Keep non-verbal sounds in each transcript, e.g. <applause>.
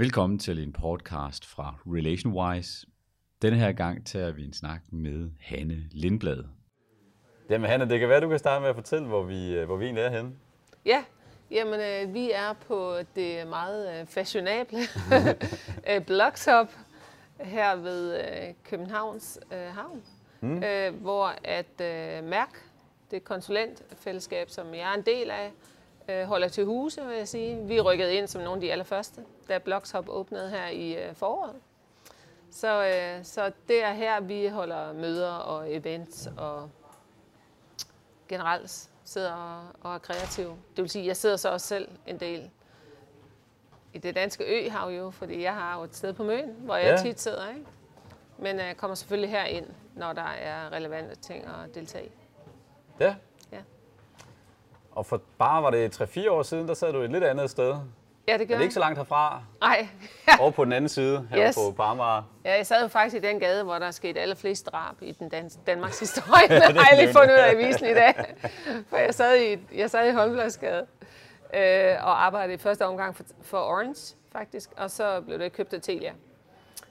Velkommen til en podcast fra RelationWise. Denne her gang tager vi en snak med Hanne Lindblad. Jamen Hanne, det kan være, du kan starte med at fortælle, hvor vi, øh, hvor vi egentlig er henne. Ja, jamen øh, vi er på det meget øh, fashionable <laughs> øh, Blocktop her ved øh, Københavns øh, Havn, mm. øh, hvor at øh, Mærk, det konsulentfællesskab, som jeg er en del af, øh, holder til huse, vil jeg sige. Vi rykkede ind som nogle af de allerførste, da Blocktop åbnede her i øh, foråret. Så, øh, så det er her, vi holder møder og events og generelt sidder og, og er kreativ. Det vil sige, at jeg sidder så også selv en del i det danske øhav jo, fordi jeg har jo et sted på Møn, hvor jeg Ja. tit sidder. Ikke? Men jeg kommer selvfølgelig herind, når der er relevante ting at deltage i. Ja. Og for bare var det 3-4 år siden, der sad du et lidt andet sted. Ja, det Er gør det ikke så langt herfra? Nej, <laughs> Over på den anden side, her Yes. på Parma. ja, jeg sad jo faktisk i den gade, hvor der er sket allerflest drab i den dans- Danmarks historie. <laughs> det har jeg lige fundet ud af i avisen i dag. For jeg sad i, jeg sad i Holmbladsgade øh, og arbejdede i første omgang for, for Orange, faktisk. Og så blev det købt af Telia.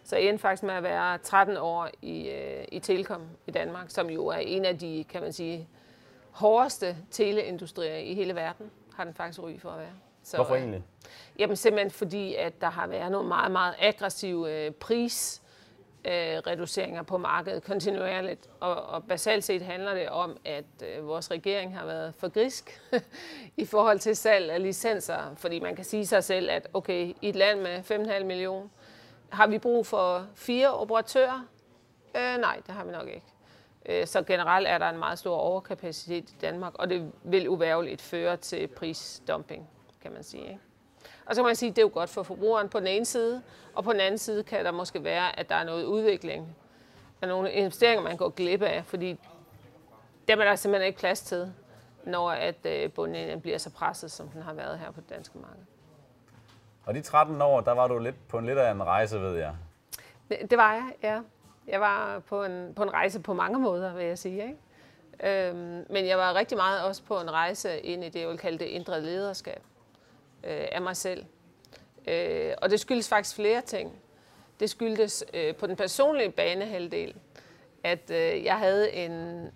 Så jeg endte faktisk med at være 13 år i, øh, i Telekom i Danmark, som jo er en af de, kan man sige, hårdeste teleindustrier i hele verden, har den faktisk ry for at være. Så, Hvorfor øh, egentlig? Jamen simpelthen fordi, at der har været nogle meget, meget aggressive øh, pris øh, reduceringer på markedet kontinuerligt. Og, og basalt set handler det om, at øh, vores regering har været for grisk <laughs> i forhold til salg af licenser. Fordi man kan sige sig selv, at okay, i et land med 5,5 millioner, har vi brug for fire operatører? Øh, nej, det har vi nok ikke. Øh, Så generelt er der en meget stor overkapacitet i Danmark, og det vil uværligt føre til prisdumping, kan man sige. Ikke? Og så kan man sige, at det er jo godt for forbrugeren på den ene side, og på den anden side kan der måske være, at der er noget udvikling, af nogle investeringer, man går glip af, fordi dem er der simpelthen ikke plads til, når at øh, bundlinjen bliver så presset, som den har været her på det danske marked. Og de 13 år, der var du lidt på en lidt af en rejse, ved jeg. Det var jeg, ja. Jeg var på en, på en rejse på mange måder, vil jeg sige. Ikke? Øhm, men jeg var rigtig meget også på en rejse ind i det, jeg vil kalde det indre lederskab øh, af mig selv. Øh, og det skyldes faktisk flere ting. Det skyldtes øh, på den personlige banehalvdel, at øh, jeg havde en,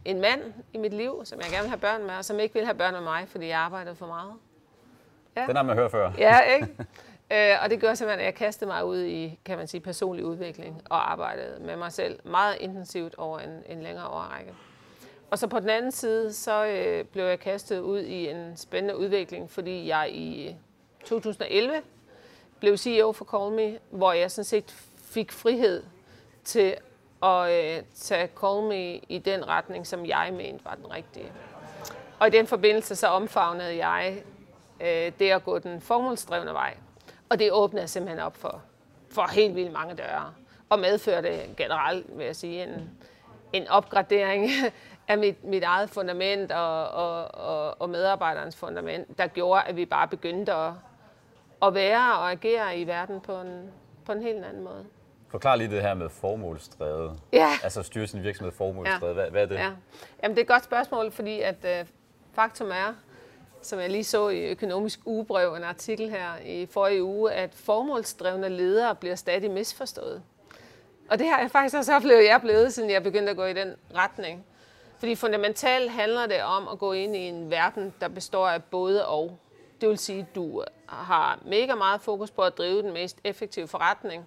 en mand i mit liv, som jeg gerne ville have børn med, og som ikke ville have børn med mig, fordi jeg arbejdede for meget. Den har man hørt før. Ja, ikke? <laughs> Øh, og det gør simpelthen, at jeg kastede mig ud i, kan man sige, personlig udvikling og arbejdede med mig selv meget intensivt over en, en længere årrække. Og så på den anden side, så øh, blev jeg kastet ud i en spændende udvikling, fordi jeg i 2011 blev CEO for Call Me, hvor jeg sådan set fik frihed til at øh, tage Call Me i den retning, som jeg mente var den rigtige. Og i den forbindelse så omfavnede jeg øh, det at gå den formålsdrevne vej. Og det åbnede simpelthen op for, for helt vildt mange døre. Og medførte generelt, vil jeg sige, en, en opgradering <laughs> af mit, mit eget fundament og, og, og, og medarbejderens fundament, der gjorde, at vi bare begyndte at, at være og agere i verden på en, på en helt anden måde. Forklar lige det her med formålsdrevet. Ja. Altså styre sin virksomhed formålsdrevet. Hvad, hvad er det? Ja. Jamen, det er et godt spørgsmål, fordi at øh, faktum er, som jeg lige så i Økonomisk Ugebrev, en artikel her i forrige uge, at formålsdrevne ledere bliver stadig misforstået. Og det har jeg faktisk også oplevet, jeg er blevet, siden jeg begyndte at gå i den retning. Fordi fundamentalt handler det om at gå ind i en verden, der består af både og. Det vil sige, at du har mega meget fokus på at drive den mest effektive forretning.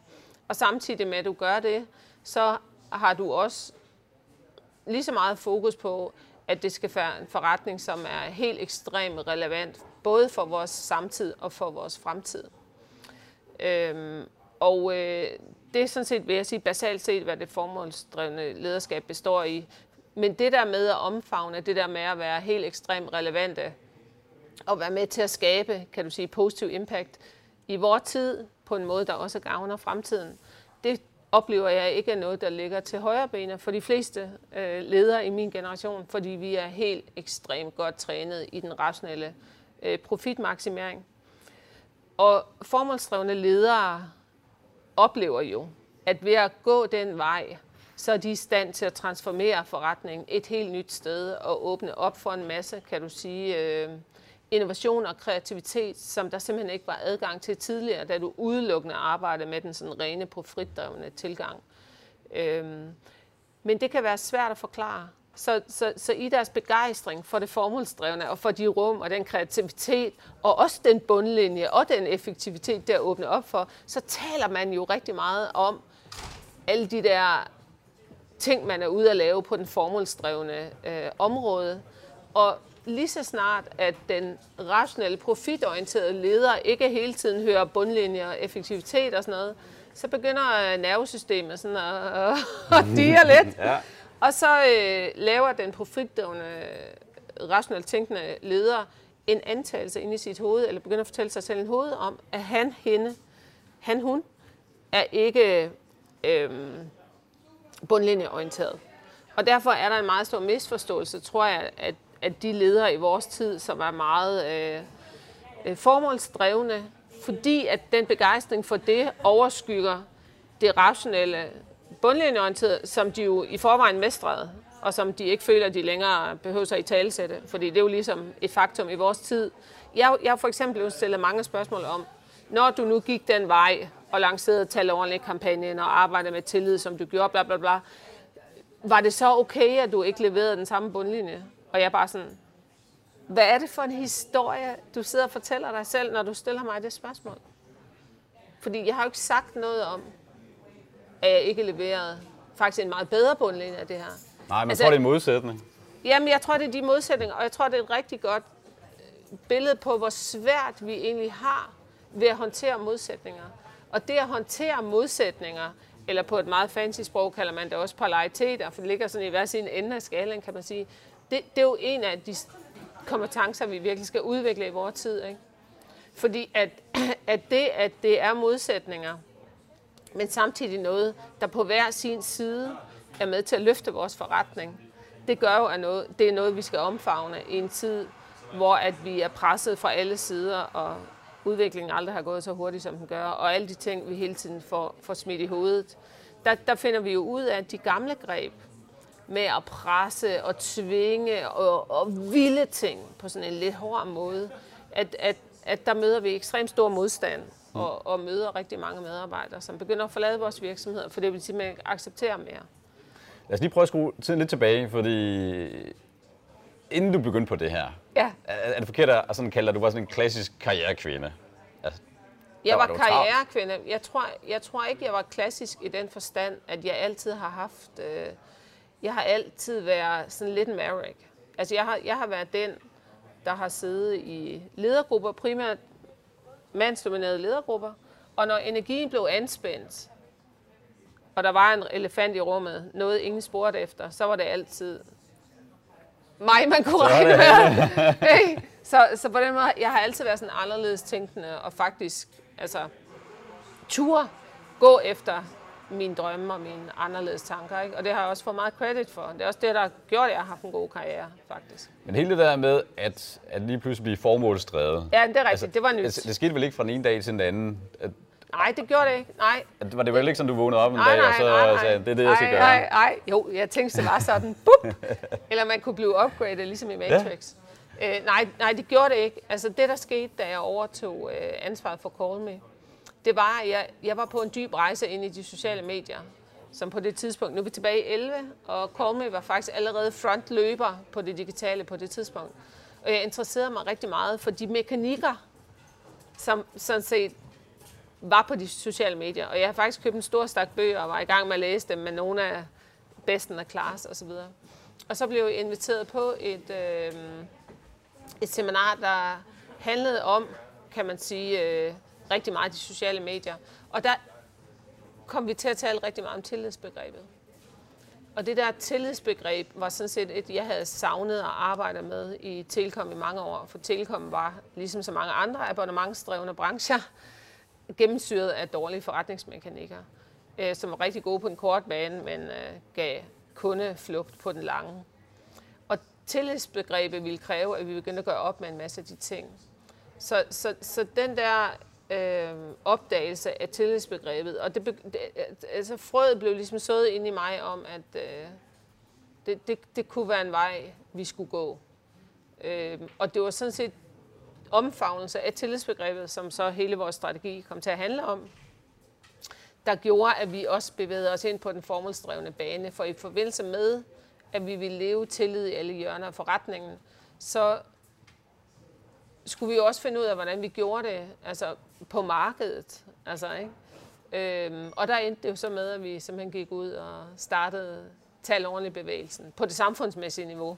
Og samtidig med, at du gør det, så har du også lige så meget fokus på, at det skal være en forretning, som er helt ekstremt relevant, både for vores samtid og for vores fremtid. Øhm, og øh, det er sådan set, vil jeg sige, basalt set, hvad det formålsdrevne lederskab består i. Men det der med at omfavne, det der med at være helt ekstremt relevante, og være med til at skabe, kan du sige, positiv impact i vores tid, på en måde, der også gavner fremtiden, det oplever jeg ikke er noget, der ligger til højre benet for de fleste øh, ledere i min generation, fordi vi er helt ekstremt godt trænet i den rationelle øh, profitmaksimering. Og formålsdrevne ledere oplever jo, at ved at gå den vej, så er de i stand til at transformere forretningen et helt nyt sted og åbne op for en masse, kan du sige, øh, innovation og kreativitet, som der simpelthen ikke var adgang til tidligere, da du udelukkende arbejdede med den sådan rene på fritdrevne tilgang. Øhm, men det kan være svært at forklare. Så, så, så i deres begejstring for det formålsdrevne og for de rum og den kreativitet og også den bundlinje og den effektivitet, der åbner op for, så taler man jo rigtig meget om alle de der ting, man er ude at lave på den formålsdrevne øh, område. Og lige så snart, at den rationelle, profitorienterede leder ikke hele tiden hører bundlinjer og effektivitet og sådan noget, så begynder øh, nervesystemet sådan at, at dire <laughs> lidt. ja. Og så øh, laver den profitdrevne, rationelt tænkende leder en antagelse ind i sit hoved, eller begynder at fortælle sig selv en hoved om, at han, hende, han, hun, er ikke øh, bundlinjeorienteret. Og derfor er der en meget stor misforståelse, tror jeg, at, at de ledere i vores tid, som er meget øh, øh, formålsdrevne, fordi at den begejstring for det overskygger det rationelle bundlinjeorienterede, som de jo i forvejen mestrede, og som de ikke føler, de længere behøver sig i talesætte, fordi det er jo ligesom et faktum i vores tid. Jeg, jeg for eksempel blevet stillet mange spørgsmål om, når du nu gik den vej og lancerede tal kampagnen og arbejdede med tillid, som du gjorde, bla bla bla, var det så okay, at du ikke leverede den samme bundlinje? Og jeg bare sådan, hvad er det for en historie, du sidder og fortæller dig selv, når du stiller mig det spørgsmål? Fordi jeg har jo ikke sagt noget om, at jeg ikke leverede faktisk en meget bedre bundlinje af det her. Nej, men altså, tror, det er en modsætning. Jamen, jeg tror, det er de modsætninger, og jeg tror, det er et rigtig godt billede på, hvor svært vi egentlig har ved at håndtere modsætninger. Og det at håndtere modsætninger, eller på et meget fancy sprog kalder man det også polariteter, for det ligger sådan i hver sin ende af skalen, kan man sige. Det, det er jo en af de kompetencer, vi virkelig skal udvikle i vores tid. Ikke? Fordi at, <clears throat> at det, at det er modsætninger, men samtidig noget, der på hver sin side er med til at løfte vores forretning, det gør jo, at noget, det er noget, vi skal omfavne i en tid, hvor at vi er presset fra alle sider, og udviklingen aldrig har gået så hurtigt, som den gør, og alle de ting, vi hele tiden får, får smidt i hovedet. Der, der finder vi jo ud af at de gamle greb med at presse og tvinge og, og vilde ting på sådan en lidt hård måde, at, at, at der møder vi ekstremt stor modstand og, og møder rigtig mange medarbejdere, som begynder at forlade vores virksomheder, for det vil sige, at man accepterer mere. Lad os lige prøve at skrue tiden lidt tilbage, fordi inden du begyndte på det her, ja. er, er det forkert at sådan kalde dig, at du var sådan en klassisk karrierekvinde? Altså, jeg var, var karrierekvinde. Jeg tror, jeg tror ikke, jeg var klassisk i den forstand, at jeg altid har haft... Øh, jeg har altid været sådan lidt en maverick. Altså, jeg har, jeg har været den, der har siddet i ledergrupper, primært mandsdominerede ledergrupper, og når energien blev anspændt, og der var en elefant i rummet, noget ingen spurgte efter, så var det altid mig, man kunne regne med. så, så på den måde, jeg har altid været sådan anderledes tænkende, og faktisk, altså, tur gå efter mine drømme og mine anderledes tanker. Ikke? Og det har jeg også fået meget credit for. Det er også det, der har gjort, at jeg har haft en god karriere, faktisk. Men hele det der med, at, at lige pludselig blive formålsdrevet. Ja, det er rigtigt. Altså, det var nyt. Det, det skete vel ikke fra den ene dag til den anden? At, Nej, det gjorde det ikke. Nej. At, var det vel ikke sådan, du vågnede op en nej, dag, nej, og så nej, nej. sagde, det er det, jeg skal nej, gøre? Nej, nej, jo, jeg tænkte, det var sådan, <laughs> bup! Eller man kunne blive upgraded, ligesom i Matrix. Ja. Øh, nej, nej, det gjorde det ikke. Altså det, der skete, da jeg overtog øh, ansvaret for Call Me, det var, at jeg, jeg var på en dyb rejse ind i de sociale medier som på det tidspunkt, nu er vi tilbage i 11, og Callme var faktisk allerede frontløber på det digitale på det tidspunkt. Og jeg interesserede mig rigtig meget for de mekanikker, som sådan set var på de sociale medier. Og jeg har faktisk købt en stor stak bøger og var i gang med at læse dem med nogle af besten af så osv. Og så blev jeg inviteret på et, øh, et seminar, der handlede om, kan man sige, øh, rigtig meget de sociale medier. Og der kom vi til at tale rigtig meget om tillidsbegrebet. Og det der tillidsbegreb var sådan set et, jeg havde savnet at arbejde med i Telekom i mange år. For Telekom var, ligesom så mange andre abonnementsdrevne brancher, gennemsyret af dårlige forretningsmekanikker, øh, som var rigtig gode på en kort bane, men øh, gav kundeflugt på den lange. Og tillidsbegrebet ville kræve, at vi begyndte at gøre op med en masse af de ting. Så, så, så den der øh, opdagelse af tillidsbegrebet. Og det, det, altså frøet blev ligesom sået ind i mig om, at øh, det, det, det kunne være en vej, vi skulle gå. Øh, og det var sådan set omfavnelse af tillidsbegrebet, som så hele vores strategi kom til at handle om, der gjorde, at vi også bevægede os ind på den formålsdrevne bane. For i forbindelse med, at vi ville leve tillid i alle hjørner af forretningen, så skulle vi også finde ud af, hvordan vi gjorde det altså på markedet. Altså, ikke? Øhm, og der endte det jo så med, at vi simpelthen gik ud og startede tal ordentligt bevægelsen på det samfundsmæssige niveau.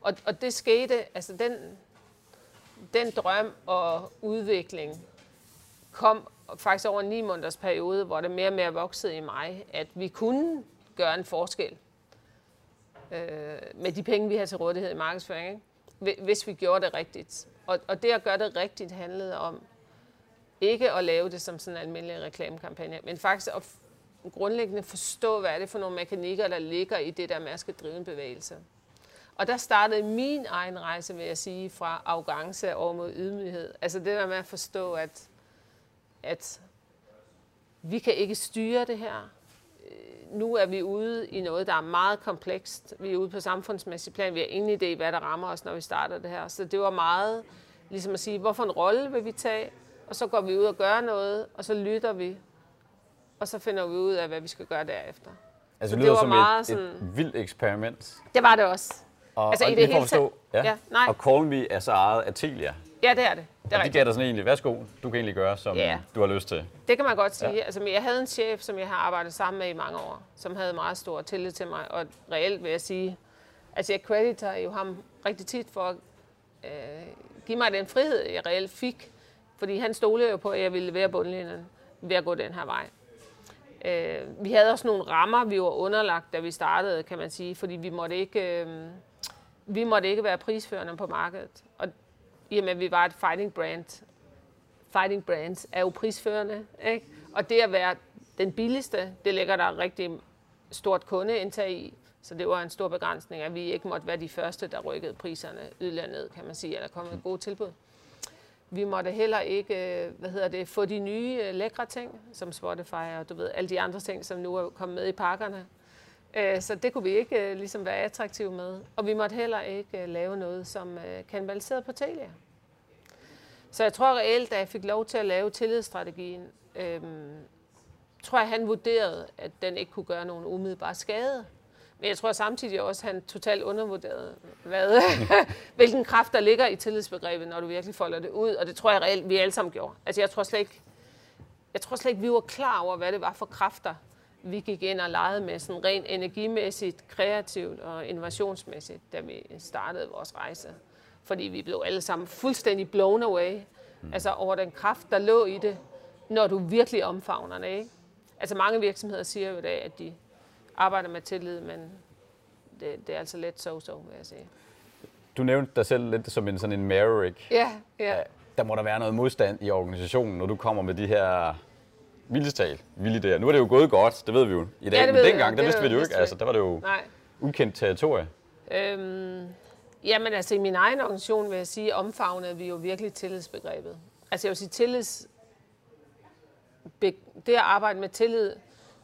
Og, og det skete, altså den, den drøm og udvikling kom faktisk over en ni måneders periode, hvor det mere og mere voksede i mig, at vi kunne gøre en forskel øh, med de penge, vi har til rådighed i markedsføring, ikke? hvis vi gjorde det rigtigt. Og, og det at gøre det rigtigt handlede om ikke at lave det som sådan en almindelig reklamekampagne, men faktisk at grundlæggende forstå, hvad er det for nogle mekanikker, der ligger i det der med at skal drive en bevægelse. Og der startede min egen rejse, vil jeg sige, fra arrogance over mod ydmyghed. Altså det der med at forstå, at, at vi kan ikke styre det her. Nu er vi ude i noget, der er meget komplekst. Vi er ude på samfundsmæssig plan. Vi har ingen idé, hvad der rammer os, når vi starter det her. Så det var meget ligesom at sige, hvorfor en rolle vil vi tage? Og så går vi ud og gør noget, og så lytter vi. Og så finder vi ud af, hvad vi skal gøre derefter. Altså, det, det lyder som meget et, sådan... et vildt eksperiment. Det var det også. Og, altså, og i det hele taget. Ja. ja. nej. Og Colby er så ejet af Telia. Ja, det er det. Det er og de gav dig sådan egentlig, værsgo, du kan egentlig gøre, som ja. du har lyst til. Det kan man godt sige. Ja. Altså, jeg havde en chef, som jeg har arbejdet sammen med i mange år, som havde meget stor tillid til mig, og reelt vil jeg sige, altså jeg crediter jo ham rigtig tit for at øh, give mig den frihed, jeg reelt fik, fordi han stolede jo på, at jeg ville være bundlinjen ved at gå den her vej. Øh, vi havde også nogle rammer, vi var underlagt, da vi startede, kan man sige, fordi vi måtte ikke... Øh, vi måtte ikke være prisførende på markedet. Og i og med, at vi var et fighting brand, fighting brands er jo prisførende, ikke? Og det at være den billigste, det ligger der rigtig stort kundeindtag i. Så det var en stor begrænsning, at vi ikke måtte være de første, der rykkede priserne yderligere ned, kan man sige, eller kom med gode tilbud. Vi måtte heller ikke øh, hvad hedder det, få de nye øh, lækre ting, som Spotify og du ved, alle de andre ting, som nu er kommet med i pakkerne. Øh, så det kunne vi ikke øh, ligesom være attraktive med. Og vi måtte heller ikke øh, lave noget, som øh, kanibaliserede på Telia. Så jeg tror reelt, da jeg fik lov til at lave tillidsstrategien, øhm, tror jeg, han vurderede, at den ikke kunne gøre nogen umiddelbar skade. Men jeg tror samtidig også, at han totalt undervurderede, hvad, <laughs> hvilken kraft der ligger i tillidsbegrebet, når du virkelig folder det ud. Og det tror jeg reelt, vi alle sammen gjorde. Altså jeg tror slet ikke, jeg tror slet ikke, vi var klar over, hvad det var for kræfter, vi gik ind og legede med sådan rent energimæssigt, kreativt og innovationsmæssigt, da vi startede vores rejse. Fordi vi blev alle sammen fuldstændig blown away, mm. altså over den kraft, der lå i det, når du virkelig omfavner det. Ikke? Altså mange virksomheder siger jo i dag, at de arbejder med tillid, men det, det er altså lidt so-so, vil jeg sige. Du nævnte dig selv lidt som en sådan en maverick. Ja, ja. Der må der være noget modstand i organisationen, når du kommer med de her vildestal, vilde idéer. Nu er det jo gået godt, det ved vi jo i dag, ja, men dengang, det, vidste vi det jo ikke. Altså, der var det jo Nej. ukendt territorie. Øhm, jamen altså, i min egen organisation vil jeg sige, omfavnede vi jo virkelig tillidsbegrebet. Altså jeg vil sige, tillids, det at arbejde med tillid,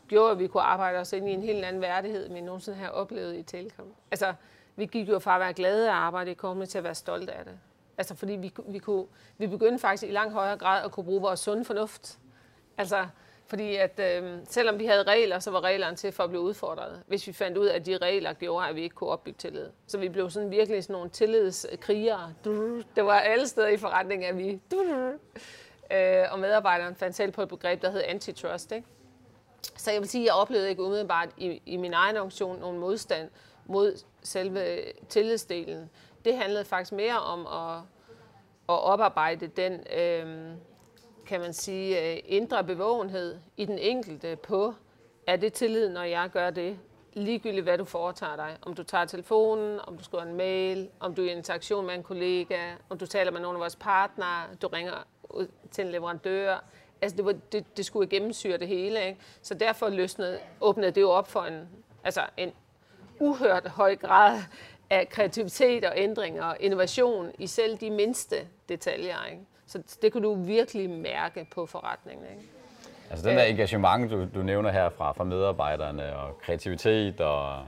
gjorde, at vi kunne arbejde os ind i en helt anden værdighed, end vi nogensinde har oplevet i Telekom. Altså, vi gik jo fra at være glade af at arbejde i Kommet til at være stolte af det. Altså, fordi vi, vi, kunne, vi begyndte faktisk i langt højere grad at kunne bruge vores sunde fornuft Altså, fordi at øh, selvom vi havde regler, så var reglerne til for at blive udfordret. Hvis vi fandt ud af, at de regler gjorde, at vi ikke kunne opbygge tillid. Så vi blev sådan virkelig sådan nogle tillidskrigere. Det var alle steder i forretningen, at vi... Øh, og medarbejderen fandt selv på et begreb, der hed antitrust. Ikke? Så jeg vil sige, at jeg oplevede ikke umiddelbart i, i min egen organisation nogen modstand mod selve tillidsdelen. Det handlede faktisk mere om at, at oparbejde den... Øh, kan man sige, øh, indre bevågenhed i den enkelte på, er det tillid, når jeg gør det? Ligegyldigt hvad du foretager dig. Om du tager telefonen, om du skriver en mail, om du er i interaktion med en kollega, om du taler med nogle af vores partnere, du ringer til en leverandør. Altså det, var, det, det skulle gennemsyre det hele. Ikke? Så derfor løsnede, åbnede det jo op for en, altså en uhørt høj grad af kreativitet og ændring og innovation i selv de mindste detaljer. Ikke? Så det kunne du virkelig mærke på forretningen. Ikke? Altså den der øh. engagement, du, du nævner her fra, fra medarbejderne, og kreativitet og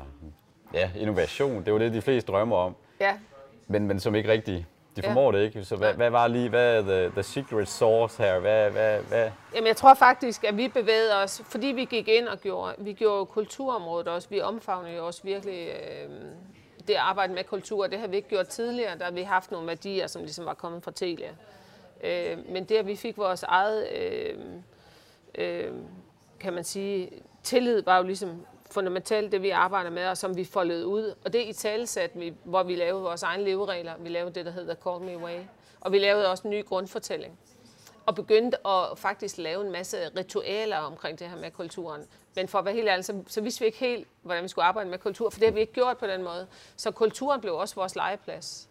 ja, innovation, det er jo det, de fleste drømmer om. Ja. Men, men som ikke rigtig De formår ja. det ikke. Så hvad, hvad var lige hvad er the, the secret sauce her? Hvad, hvad, hvad? Jamen, jeg tror faktisk, at vi bevægede os, fordi vi gik ind og gjorde, vi gjorde kulturområdet også, vi omfavnede jo også virkelig øh, det arbejde med kultur. Det har vi ikke gjort tidligere, der har vi haft nogle værdier, som ligesom var kommet fra Telia. Øh, men det, at vi fik vores eget, øh, øh, kan man sige, tillid, var jo ligesom fundamentalt det, vi arbejder med, og som vi foldede ud. Og det er i talesat, hvor vi lavede vores egne leveregler. Vi lavede det, der hedder Call Me Away. Og vi lavede også en ny grundfortælling. Og begyndte at faktisk lave en masse ritualer omkring det her med kulturen. Men for at være helt ærlig, så, så vidste vi ikke helt, hvordan vi skulle arbejde med kultur, for det har vi ikke gjort på den måde. Så kulturen blev også vores legeplads.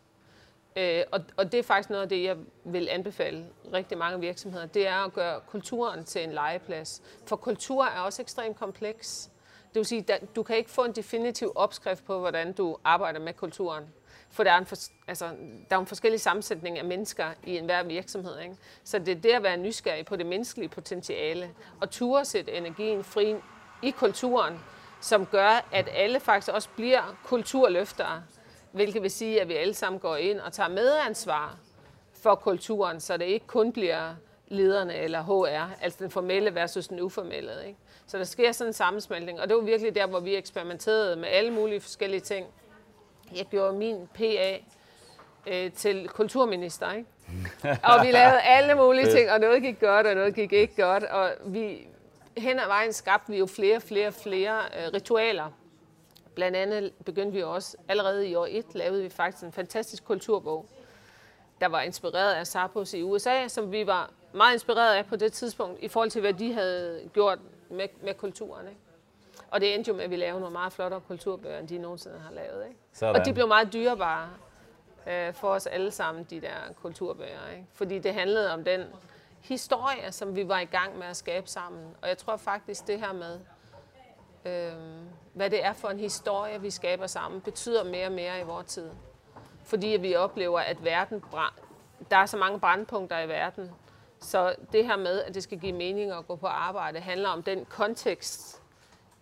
Øh, og, og det er faktisk noget af det, jeg vil anbefale rigtig mange virksomheder. Det er at gøre kulturen til en legeplads. For kultur er også ekstremt kompleks. Det vil sige, at du kan ikke få en definitiv opskrift på, hvordan du arbejder med kulturen. For der er en, for, altså, der er en forskellig sammensætning af mennesker i enhver virksomhed. Ikke? Så det er det at være nysgerrig på det menneskelige potentiale, og ture sætte energien fri i kulturen, som gør, at alle faktisk også bliver kulturløftere, hvilket vil sige, at vi alle sammen går ind og tager medansvar for kulturen, så det ikke kun bliver lederne eller HR, altså den formelle versus den uformelle. Ikke? Så der sker sådan en sammensmeltning, og det var virkelig der, hvor vi eksperimenterede med alle mulige forskellige ting. Jeg gjorde min PA øh, til kulturminister, ikke? og vi lavede alle mulige ting, og noget gik godt, og noget gik ikke godt, og vi hen ad vejen skabte vi jo flere, flere, flere øh, ritualer. Blandt andet begyndte vi også, allerede i år 1, lavede vi faktisk en fantastisk kulturbog, der var inspireret af Zappos i USA, som vi var meget inspireret af på det tidspunkt, i forhold til, hvad de havde gjort med, med kulturen. Ikke? Og det endte jo med, at vi lavede nogle meget flottere kulturbøger, end de nogensinde har lavet. Ikke? Sådan. Og de blev meget dyrebare øh, for os alle sammen, de der kulturbøger. Ikke? Fordi det handlede om den historie, som vi var i gang med at skabe sammen. Og jeg tror faktisk, det her med, øh, hvad det er for en historie, vi skaber sammen, betyder mere og mere i vores tid. Fordi vi oplever, at verden der er så mange brandpunkter i verden, så det her med, at det skal give mening at gå på arbejde, handler om den kontekst,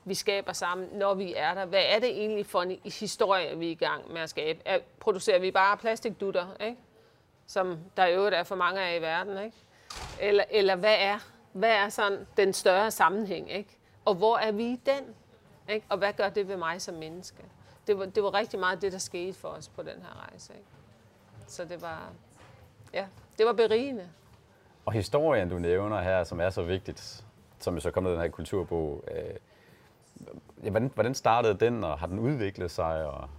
vi skaber sammen, når vi er der. Hvad er det egentlig for en historie, vi er i gang med at skabe? Er, producerer vi bare plastikdutter, ikke? som der i øvrigt er for mange af i verden? Ikke? Eller, eller hvad er, hvad er sådan den større sammenhæng? Ikke? Og hvor er vi i den? Ikke? Og hvad gør det ved mig som menneske? Det var, det var rigtig meget det, der skete for os på den her rejse. Ikke? Så det var, ja, det var berigende. Og historien, du nævner her, som er så vigtigt, som jo så kom ned i den her kulturbog, øh, ja, hvordan, hvordan startede den, og har den udviklet sig? Og...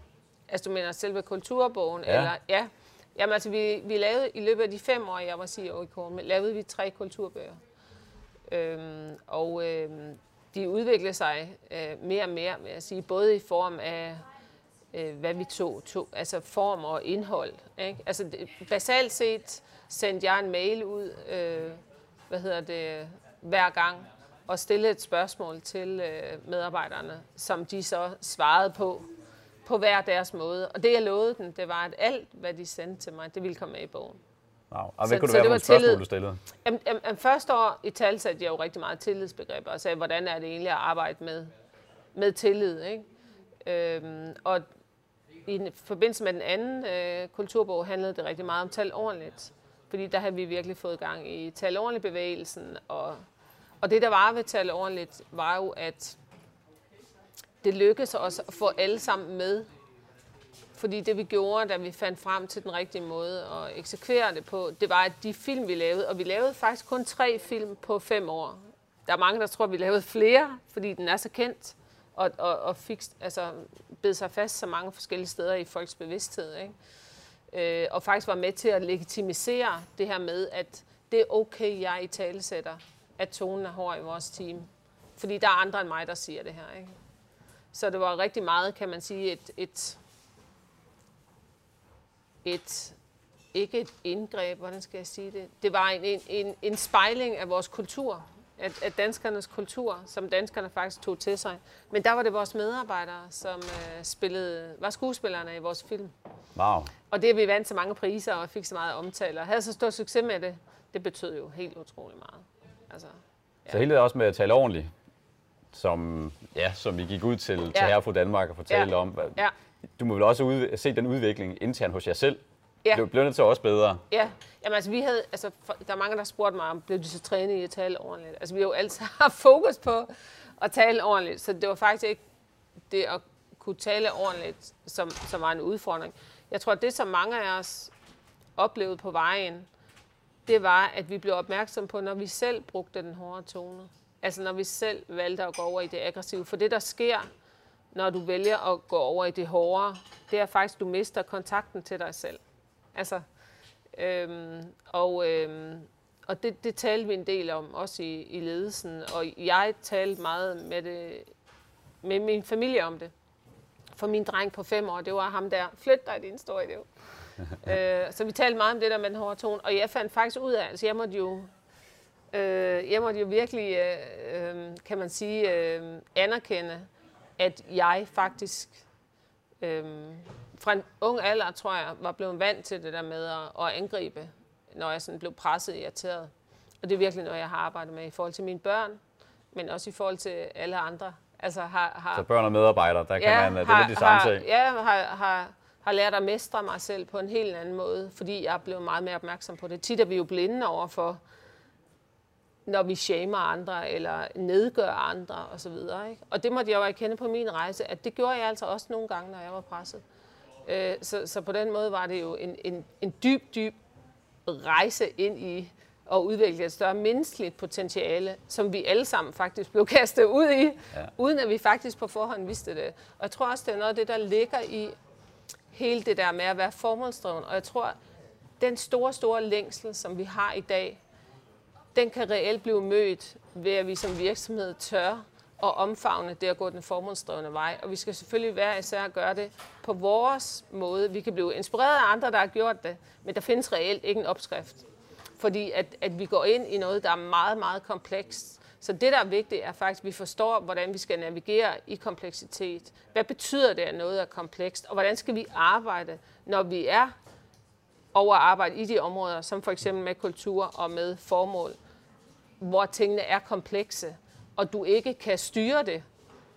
Altså du mener selve kulturbogen? Ja. Eller, ja. Jamen altså, vi, vi lavede i løbet af de fem år, jeg var CEO i Korn, lavede vi tre kulturbøger. Øhm, og øhm, de udviklede sig øh, mere og mere, vil jeg sige, både i form af, øh, hvad vi tog, tog, altså form og indhold. Ikke? Altså basalt set sendte jeg en mail ud, øh, hvad hedder det, hver gang, og stillede et spørgsmål til øh, medarbejderne, som de så svarede på, på hver deres måde. Og det jeg lovede dem, det var, at alt, hvad de sendte til mig, det ville komme med i bogen. Wow. Og hvad så, kunne det være det var spørgsmål, tillid. du stillede? Jamen, jamen, første år i tal satte jeg jo rigtig meget tillidsbegreber, og sagde, hvordan er det egentlig at arbejde med, med tillid. Ikke? Øhm, og i forbindelse med den anden øh, kulturbog handlede det rigtig meget om tal ordentligt. Fordi der har vi virkelig fået gang i tal ordentligt bevægelsen. Og, og det, der var ved tal ordentligt, var jo, at det lykkedes os at få alle sammen med. Fordi det vi gjorde, da vi fandt frem til den rigtige måde at eksekvere det på, det var, at de film, vi lavede, og vi lavede faktisk kun tre film på fem år. Der er mange, der tror, at vi lavede flere, fordi den er så kendt, og, og, og fik, altså, bed sig fast så mange forskellige steder i folks bevidsthed. Ikke? øh, og faktisk var med til at legitimisere det her med, at det er okay, jeg i tale sætter, at tonen er hård i vores team. Fordi der er andre end mig, der siger det her. Ikke? Så det var rigtig meget, kan man sige, et, et, et ikke et indgreb, hvordan skal jeg sige det? Det var en, en, en, en spejling af vores kultur, af, af danskernes kultur, som danskerne faktisk tog til sig. Men der var det vores medarbejdere, som øh, spillede, var skuespillerne i vores film. Wow. Og det, at vi vandt så mange priser og fik så meget omtale og havde så stor succes med det, det betød jo helt utrolig meget. Altså, ja. Så hele det også med at tale ordentligt, som, ja, som vi gik ud til, ja. til Herre for Danmark og fortælle ja. om. Ja. Du må vel også ud, se den udvikling internt hos jer selv, Ja. Blev, blev det så også bedre? Ja. Jamen altså, vi havde, altså, der er mange, der spurgte mig, om blev de så trænet i at tale ordentligt. Altså, vi har jo altid haft fokus på at tale ordentligt, så det var faktisk ikke det at kunne tale ordentligt, som, som var en udfordring. Jeg tror, at det, som mange af os oplevede på vejen, det var, at vi blev opmærksom på, når vi selv brugte den hårde tone. Altså når vi selv valgte at gå over i det aggressive. For det, der sker, når du vælger at gå over i det hårde, det er faktisk, at du mister kontakten til dig selv. Altså, øhm, og øhm, og det, det talte vi en del om, også i, i ledelsen. Og jeg talte meget med, det, med min familie om det. For min dreng på fem år, det var ham der, flyt dig din store idiot. <laughs> øh, så vi talte meget om det der med den hårde tone. Og jeg fandt faktisk ud af, altså jeg måtte jo, øh, jeg måtte jo virkelig, øh, øh, kan man sige, øh, anerkende, at jeg faktisk øh, fra en ung alder, tror jeg, var blevet vant til det der med at, at angribe, når jeg sådan blev presset irriteret. Og det er virkelig noget, jeg har arbejdet med i forhold til mine børn, men også i forhold til alle andre. Altså har, har, så børn og medarbejdere, der ja, kan man, det er lidt de samme ting. Ja, har, har, har lært at mestre mig selv på en helt anden måde, fordi jeg er blevet meget mere opmærksom på det. Tit er vi jo blinde over for, når vi shamer andre, eller nedgør andre, osv. Ikke? Og det måtte jeg jo erkende på min rejse, at det gjorde jeg altså også nogle gange, når jeg var presset. Øh, så, så på den måde var det jo en, en, en dyb, dyb rejse ind i at udvikle et større menneskeligt potentiale, som vi alle sammen faktisk blev <laughs> kastet ud i, ja. uden at vi faktisk på forhånd vidste det. Og jeg tror også, det er noget af det, der ligger i hele det der med at være formålsdreven. Og jeg tror, den store, store længsel, som vi har i dag, den kan reelt blive mødt ved, at vi som virksomhed tør og omfavne det at gå den formålsdrevne vej. Og vi skal selvfølgelig være især at gøre det på vores måde. Vi kan blive inspireret af andre, der har gjort det, men der findes reelt ikke en opskrift. Fordi at, at vi går ind i noget, der er meget, meget komplekst. Så det, der er vigtigt, er faktisk, at vi forstår, hvordan vi skal navigere i kompleksitet. Hvad betyder det, at noget er komplekst? Og hvordan skal vi arbejde, når vi er over at arbejde i de områder, som for eksempel med kultur og med formål, hvor tingene er komplekse og du ikke kan styre det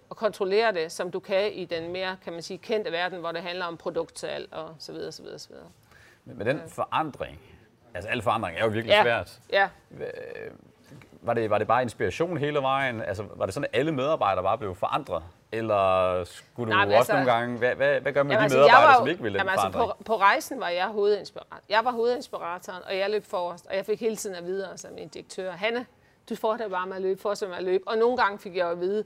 og kontrollere det, som du kan i den mere, kan man sige, kendte verden, hvor det handler om produktsalg og så videre, så videre, så videre. Men med den forandring, altså al forandring er jo virkelig ja. svært. Ja. Var det, var det bare inspiration hele vejen? Altså, var det sådan, at alle medarbejdere bare blev forandret? Eller skulle du Nej, også altså, nogle gange... Hvad, hvad, hvad gør man med de altså, medarbejdere, var, som ikke ville jamen, altså, på, på rejsen var jeg hovedinspirator. Jeg var hovedinspiratoren, og jeg løb forrest. Og jeg fik hele tiden at vide, altså min direktør, Hanne, du fortsætter bare med at løbe, fortsætter med at løbe. Og nogle gange fik jeg at vide,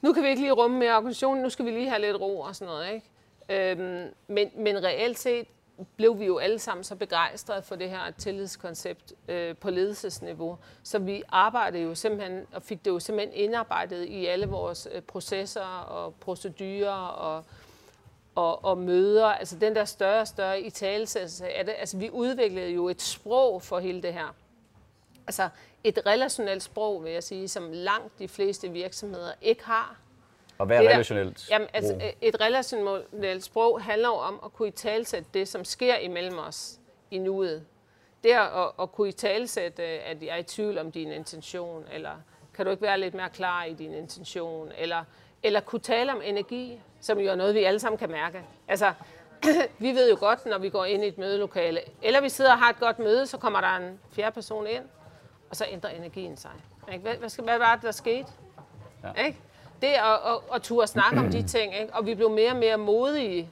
nu kan vi ikke lige rumme mere organisationen, nu skal vi lige have lidt ro og sådan noget. Ikke? Øhm, men, men reelt set blev vi jo alle sammen så begejstrede for det her tillidskoncept øh, på ledelsesniveau. Så vi arbejdede jo simpelthen, og fik det jo simpelthen indarbejdet i alle vores øh, processer og procedurer og, og, og møder. Altså den der større og større i af det. Altså vi udviklede jo et sprog for hele det her altså et relationelt sprog, vil jeg sige, som langt de fleste virksomheder ikke har. Og hvad er det relationelt der, jamen, altså, et relationelt sprog handler om at kunne i talsætte det, som sker imellem os i nuet. Det at, at kunne i talsætte, at jeg er i tvivl om din intention, eller kan du ikke være lidt mere klar i din intention, eller, eller kunne tale om energi, som jo er noget, vi alle sammen kan mærke. Altså, <clears throat> vi ved jo godt, når vi går ind i et mødelokale, eller vi sidder og har et godt møde, så kommer der en fjerde person ind, og så ændrer energien sig. Ikke? Hvad, hvad, hvad var det, der skete? Ja. Ikke? Det at, at, at turde snakke om de <clears throat> ting, ikke? og vi blev mere og mere modige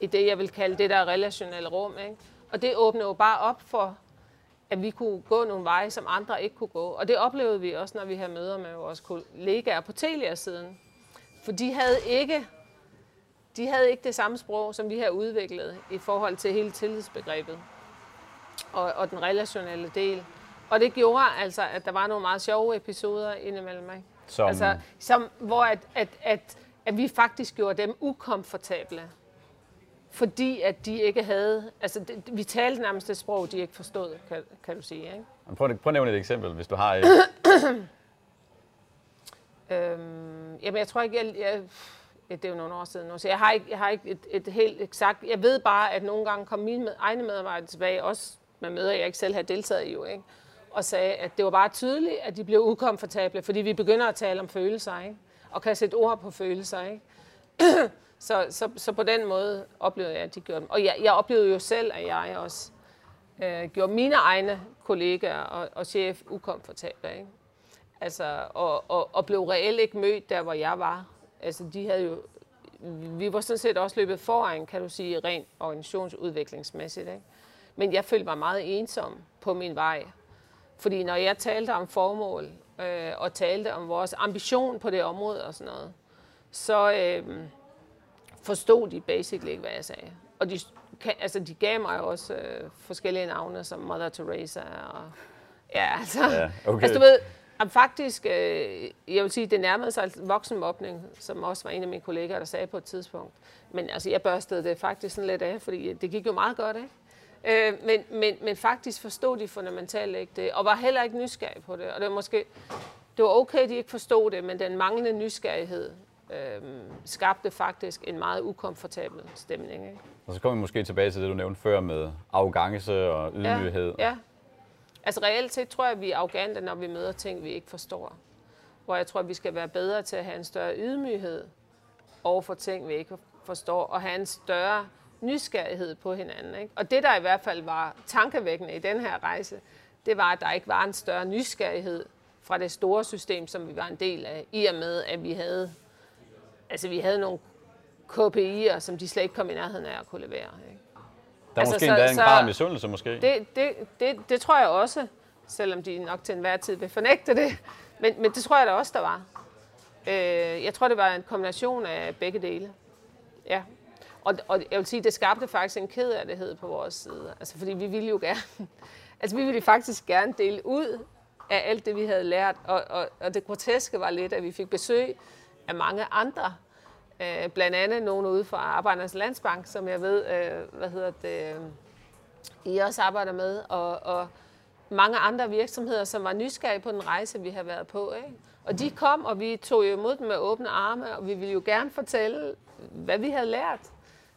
i det, jeg vil kalde det der relationelle rum. Ikke? Og det åbnede jo bare op for, at vi kunne gå nogle veje, som andre ikke kunne gå. Og det oplevede vi også, når vi havde møder med vores kollegaer på Telia-siden. For de havde ikke de havde ikke det samme sprog, som vi har udviklet i forhold til hele tillidsbegrebet og, og den relationelle del. Og det gjorde altså, at der var nogle meget sjove episoder indimellem mig. Som? Altså, som, hvor at, at, at, at vi faktisk gjorde dem ukomfortable. Fordi at de ikke havde... Altså, det, vi talte nærmest det sprog, de ikke forstod, kan, kan du sige. Ikke? Prøv, prøv at nævne et eksempel, hvis du har et. <clears throat> øhm, jamen, jeg tror ikke, jeg, jeg, det er jo nogle år siden nu, så jeg har ikke, jeg har ikke et, et helt eksakt... Jeg ved bare, at nogle gange kom mine med, egne medarbejdere tilbage, også med møder, jeg ikke selv havde deltaget i jo, ikke? Og sagde, at det var bare tydeligt, at de blev ukomfortable, fordi vi begynder at tale om følelser, ikke? og kan sætte ord på følelser. Ikke? <clears throat> Så, så, så på den måde oplevede jeg, at de gjorde dem. Og jeg, jeg oplevede jo selv, at jeg også øh, gjorde mine egne kollegaer og, og chef ukomfortable. Ikke? Altså, og, og, og blev reelt ikke mødt der, hvor jeg var. Altså, de havde jo, vi var sådan set også løbet foran, kan du sige, rent organisationsudviklingsmæssigt. Ikke? Men jeg følte mig meget ensom på min vej. Fordi når jeg talte om formål, øh, og talte om vores ambition på det område og sådan noget, så øh, forstod de basically ikke, hvad jeg sagde. Og de, altså, de gav mig også øh, forskellige navne, som Mother Teresa og... Ja, altså... Ja, okay. <laughs> altså du ved, faktisk, øh, jeg vil sige, det nærmede sig voksenmobning, som også var en af mine kollegaer, der sagde på et tidspunkt. Men altså, jeg børstede det faktisk sådan lidt af, fordi det gik jo meget godt, ikke? Øh, men, men, men faktisk forstod de fundamentalt ikke det, og var heller ikke nysgerrige på det. Og det var måske, det var okay, de ikke forstod det, men den manglende nysgerrighed øh, skabte faktisk en meget ukomfortabel stemning. Ikke? Og så kommer vi måske tilbage til det, du nævnte før med arrogance og ydmyghed. Ja, ja. Altså reelt set tror jeg, at vi er arrogante, når vi møder ting, vi ikke forstår. Hvor jeg tror, at vi skal være bedre til at have en større ydmyghed over for ting, vi ikke forstår, og have en større nysgerrighed på hinanden. Ikke? Og det, der i hvert fald var tankevækkende i den her rejse, det var, at der ikke var en større nysgerrighed fra det store system, som vi var en del af, i og med, at vi havde, altså vi havde nogle KPI'er, som de slet ikke kom i nærheden af at kunne levere. Ikke? Der er altså, måske så, endda en grad af misundelse, måske? Det, det, det, det tror jeg også, selvom de nok til enhver tid vil fornægte det. Men, men det tror jeg da også, der var. Øh, jeg tror, det var en kombination af begge dele. Ja, og, og jeg vil sige, det skabte faktisk en kederlighed på vores side. Altså, fordi vi ville jo gerne, <laughs> altså vi ville faktisk gerne dele ud af alt det, vi havde lært. Og, og, og det groteske var lidt, at vi fik besøg af mange andre. Øh, blandt andet nogen ude fra Arbejdernes Landsbank, som jeg ved, øh, hvad hedder det, øh, I også arbejder med. Og, og mange andre virksomheder, som var nysgerrige på den rejse, vi har været på. Ikke? Og de kom, og vi tog jo imod dem med åbne arme, og vi ville jo gerne fortælle, hvad vi havde lært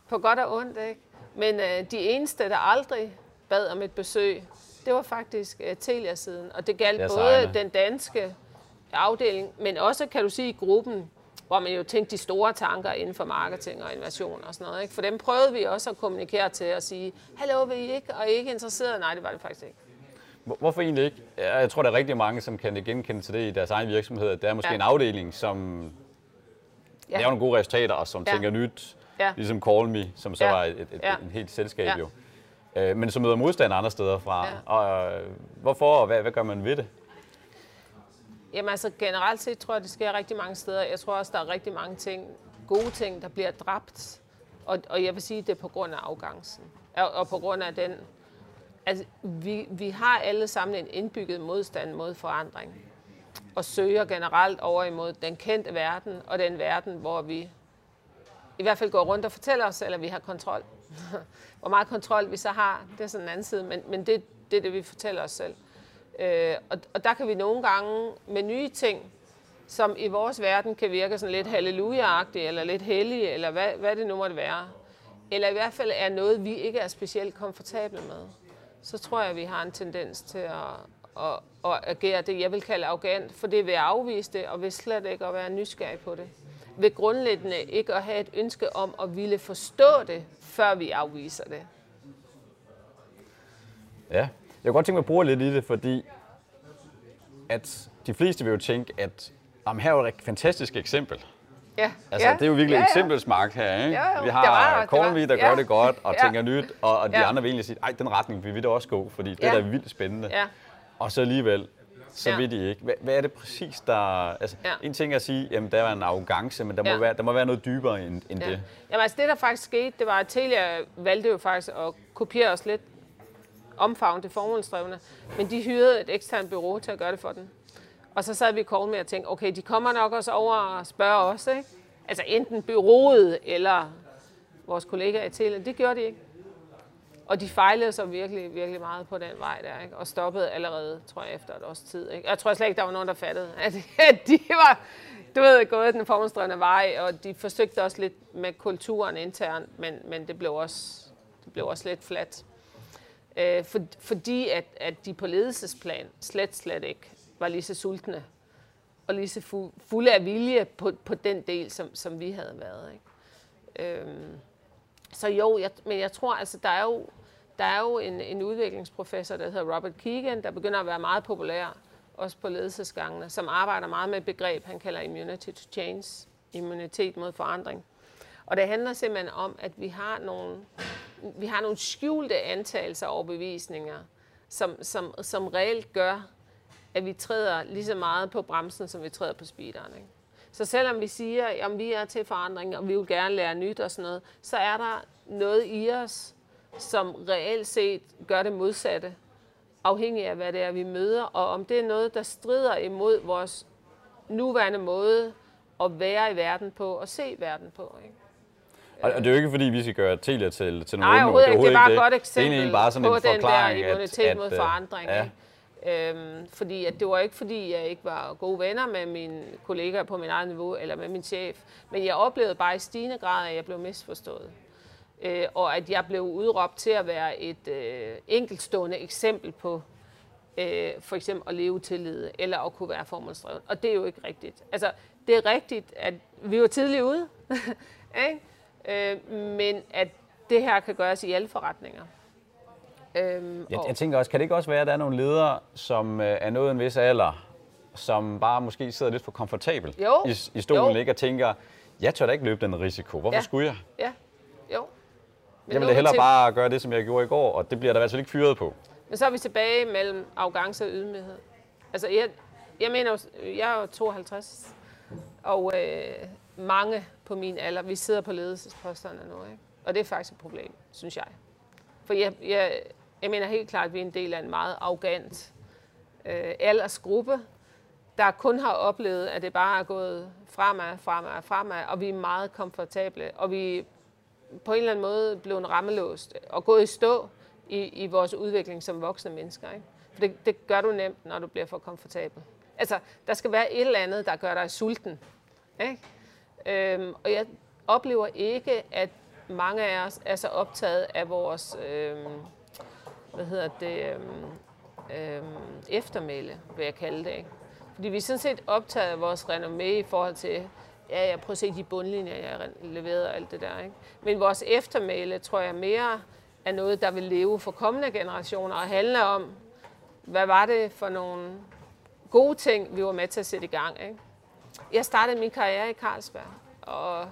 på godt og ondt. Ikke? Men øh, de eneste, der aldrig bad om et besøg, det var faktisk øh, Telia-siden. Og det galt både egne. den danske afdeling, men også, kan du sige, gruppen, hvor man jo tænkte de store tanker inden for marketing og innovation og sådan noget. Ikke? For dem prøvede vi også at kommunikere til og sige, hallo, vil I ikke? Og I ikke interesseret? Nej, det var det faktisk ikke. Hvorfor egentlig ikke? Jeg tror, der er rigtig mange, som kan genkende til det i deres egen virksomhed. Der er måske ja. en afdeling, som ja. laver nogle gode resultater og som ja. tænker nyt, Ja. Ligesom Call Me, som så ja. var et, et, ja. en helt selskab ja. jo. Øh, men som møder modstand andre steder fra. Ja. Og, øh, hvorfor, og hvad, hvad gør man ved det? Jamen altså generelt set tror jeg, det sker rigtig mange steder. Jeg tror også, der er rigtig mange ting, gode ting, der bliver dræbt. Og, og jeg vil sige, det er på grund af afgangsen. Og, og på grund af den... Altså, vi, vi har alle sammen en indbygget modstand mod forandring. Og søger generelt over imod den kendte verden, og den verden, hvor vi i hvert fald går rundt og fortæller os, eller vi har kontrol. <laughs> Hvor meget kontrol vi så har, det er sådan en anden side, men, men det, det er det, vi fortæller os selv. Øh, og, og der kan vi nogle gange med nye ting, som i vores verden kan virke sådan lidt halleluja eller lidt hellige, eller hvad, hvad det nu måtte være, eller i hvert fald er noget, vi ikke er specielt komfortable med, så tror jeg, at vi har en tendens til at, at, at agere det, jeg vil kalde arrogant, for det vil afvise det, og vil slet ikke at være nysgerrig på det ved grundlæggende ikke at have et ønske om at ville forstå det, før vi afviser det. Ja, jeg kunne godt tænke mig at bruge lidt i det, fordi at de fleste vil jo tænke, at jamen, her er jo et fantastisk eksempel. Ja. Altså, ja. det er jo virkelig ja, ja. eksempelsmark her, ikke? Ja, vi har Cornby, der ja. gør det godt og ja. tænker nyt, og, og de ja. andre vil egentlig sige, ej, den retning vil vi da også gå, fordi det ja. er da vildt spændende. Ja. Og så alligevel, så ja. vil de ikke. Hvad, hvad er det præcis, der... Altså, ja. En ting er at sige, at der var en arrogance, men der, ja. må være, der må være noget dybere end, end ja. det. Jamen altså det, der faktisk skete, det var, at Telia valgte jo faktisk at kopiere os lidt omfavne det formålsdrevne, men de hyrede et eksternt bureau til at gøre det for den. Og så sad vi i call med og tænkte, okay, de kommer nok også over og spørger os, ikke? Altså enten bureauet eller vores kollegaer i Telia. Det gjorde de ikke. Og de fejlede så virkelig, virkelig meget på den vej der, ikke? og stoppede allerede, tror jeg, efter et års tid. Ikke? Jeg tror slet ikke, der var nogen, der fattede, at, de <laughs> var du ved, gået den formålsdrevne vej, og de forsøgte også lidt med kulturen internt, men, men det, blev også, det blev også lidt fladt. Øh, for, fordi at, at de på ledelsesplan slet, slet ikke var lige så sultne og lige så fu- fulde af vilje på, på den del, som, som vi havde været. Ikke? Øh, så jo, jeg, men jeg tror, altså, der er jo, der er jo en, en udviklingsprofessor, der hedder Robert Keegan, der begynder at være meget populær, også på ledelsesgangene, som arbejder meget med et begreb, han kalder immunity to change, immunitet mod forandring. Og det handler simpelthen om, at vi har nogle, vi har nogle skjulte antagelser og bevisninger, som, som, som reelt gør, at vi træder lige så meget på bremsen, som vi træder på speederen. Ikke? Så selvom vi siger, at vi er til forandring, og vi vil gerne lære nyt og sådan noget, så er der noget i os, som reelt set gør det modsatte, afhængig af hvad det er, vi møder, og om det er noget, der strider imod vores nuværende måde at være i verden på og se verden på. Ikke? Og det er jo ikke, fordi vi skal gøre Telia til, til nogle Nej, overhovedet ikke. Det er bare et godt eksempel det er bare sådan på en den der immunitet at, mod forandring. Ja. Øhm, fordi at det var ikke fordi, jeg ikke var gode venner med mine kollegaer på min egen niveau, eller med min chef. Men jeg oplevede bare i stigende grad, at jeg blev misforstået. Øh, og at jeg blev udråbt til at være et øh, enkeltstående eksempel på øh, for eksempel at leve tillid, eller at kunne være formålsdrevet. Og det er jo ikke rigtigt. Altså, det er rigtigt, at vi var tidligt ude. <laughs> ikke? Øh, men at det her kan gøres i alle forretninger. Øhm, jeg, jeg tænker også, kan det ikke også være, at der er nogle ledere, som øh, er nået en vis alder, som bare måske sidder lidt for komfortabel jo. i, i stolen, jo. ikke? Og tænker, jeg tør da ikke løbe den risiko. Hvorfor ja. skulle jeg? Ja, jo. Men jeg vil hellere til... bare gøre det, som jeg gjorde i går, og det bliver der i hvert fald ikke fyret på. Men så er vi tilbage mellem arrogance og ydmyghed. Altså, jeg, jeg mener, jeg er jo 52, og øh, mange på min alder, vi sidder på ledelsesposterne nu, ikke? Og det er faktisk et problem, synes jeg. For jeg, jeg, jeg mener helt klart, at vi er en del af en meget arrogant øh, aldersgruppe, der kun har oplevet, at det bare er gået fremad, fremad, fremad, og vi er meget komfortable, og vi på en eller anden måde blevet rammelåst og gået i stå i, i vores udvikling som voksne mennesker. Ikke? For det, det gør du nemt, når du bliver for komfortabel. Altså, der skal være et eller andet, der gør dig sulten. Ikke? Øhm, og jeg oplever ikke, at mange af os er så optaget af vores øhm, hvad hedder det, øhm, øhm, eftermæle, vil jeg kalde det. Ikke? Fordi vi er sådan set optaget af vores renommé i forhold til, ja, jeg prøver at se de bundlinjer, jeg leverede og alt det der. Ikke? Men vores eftermæle, tror jeg mere, er noget, der vil leve for kommende generationer og handle om, hvad var det for nogle gode ting, vi var med til at sætte i gang. Ikke? Jeg startede min karriere i Carlsberg, og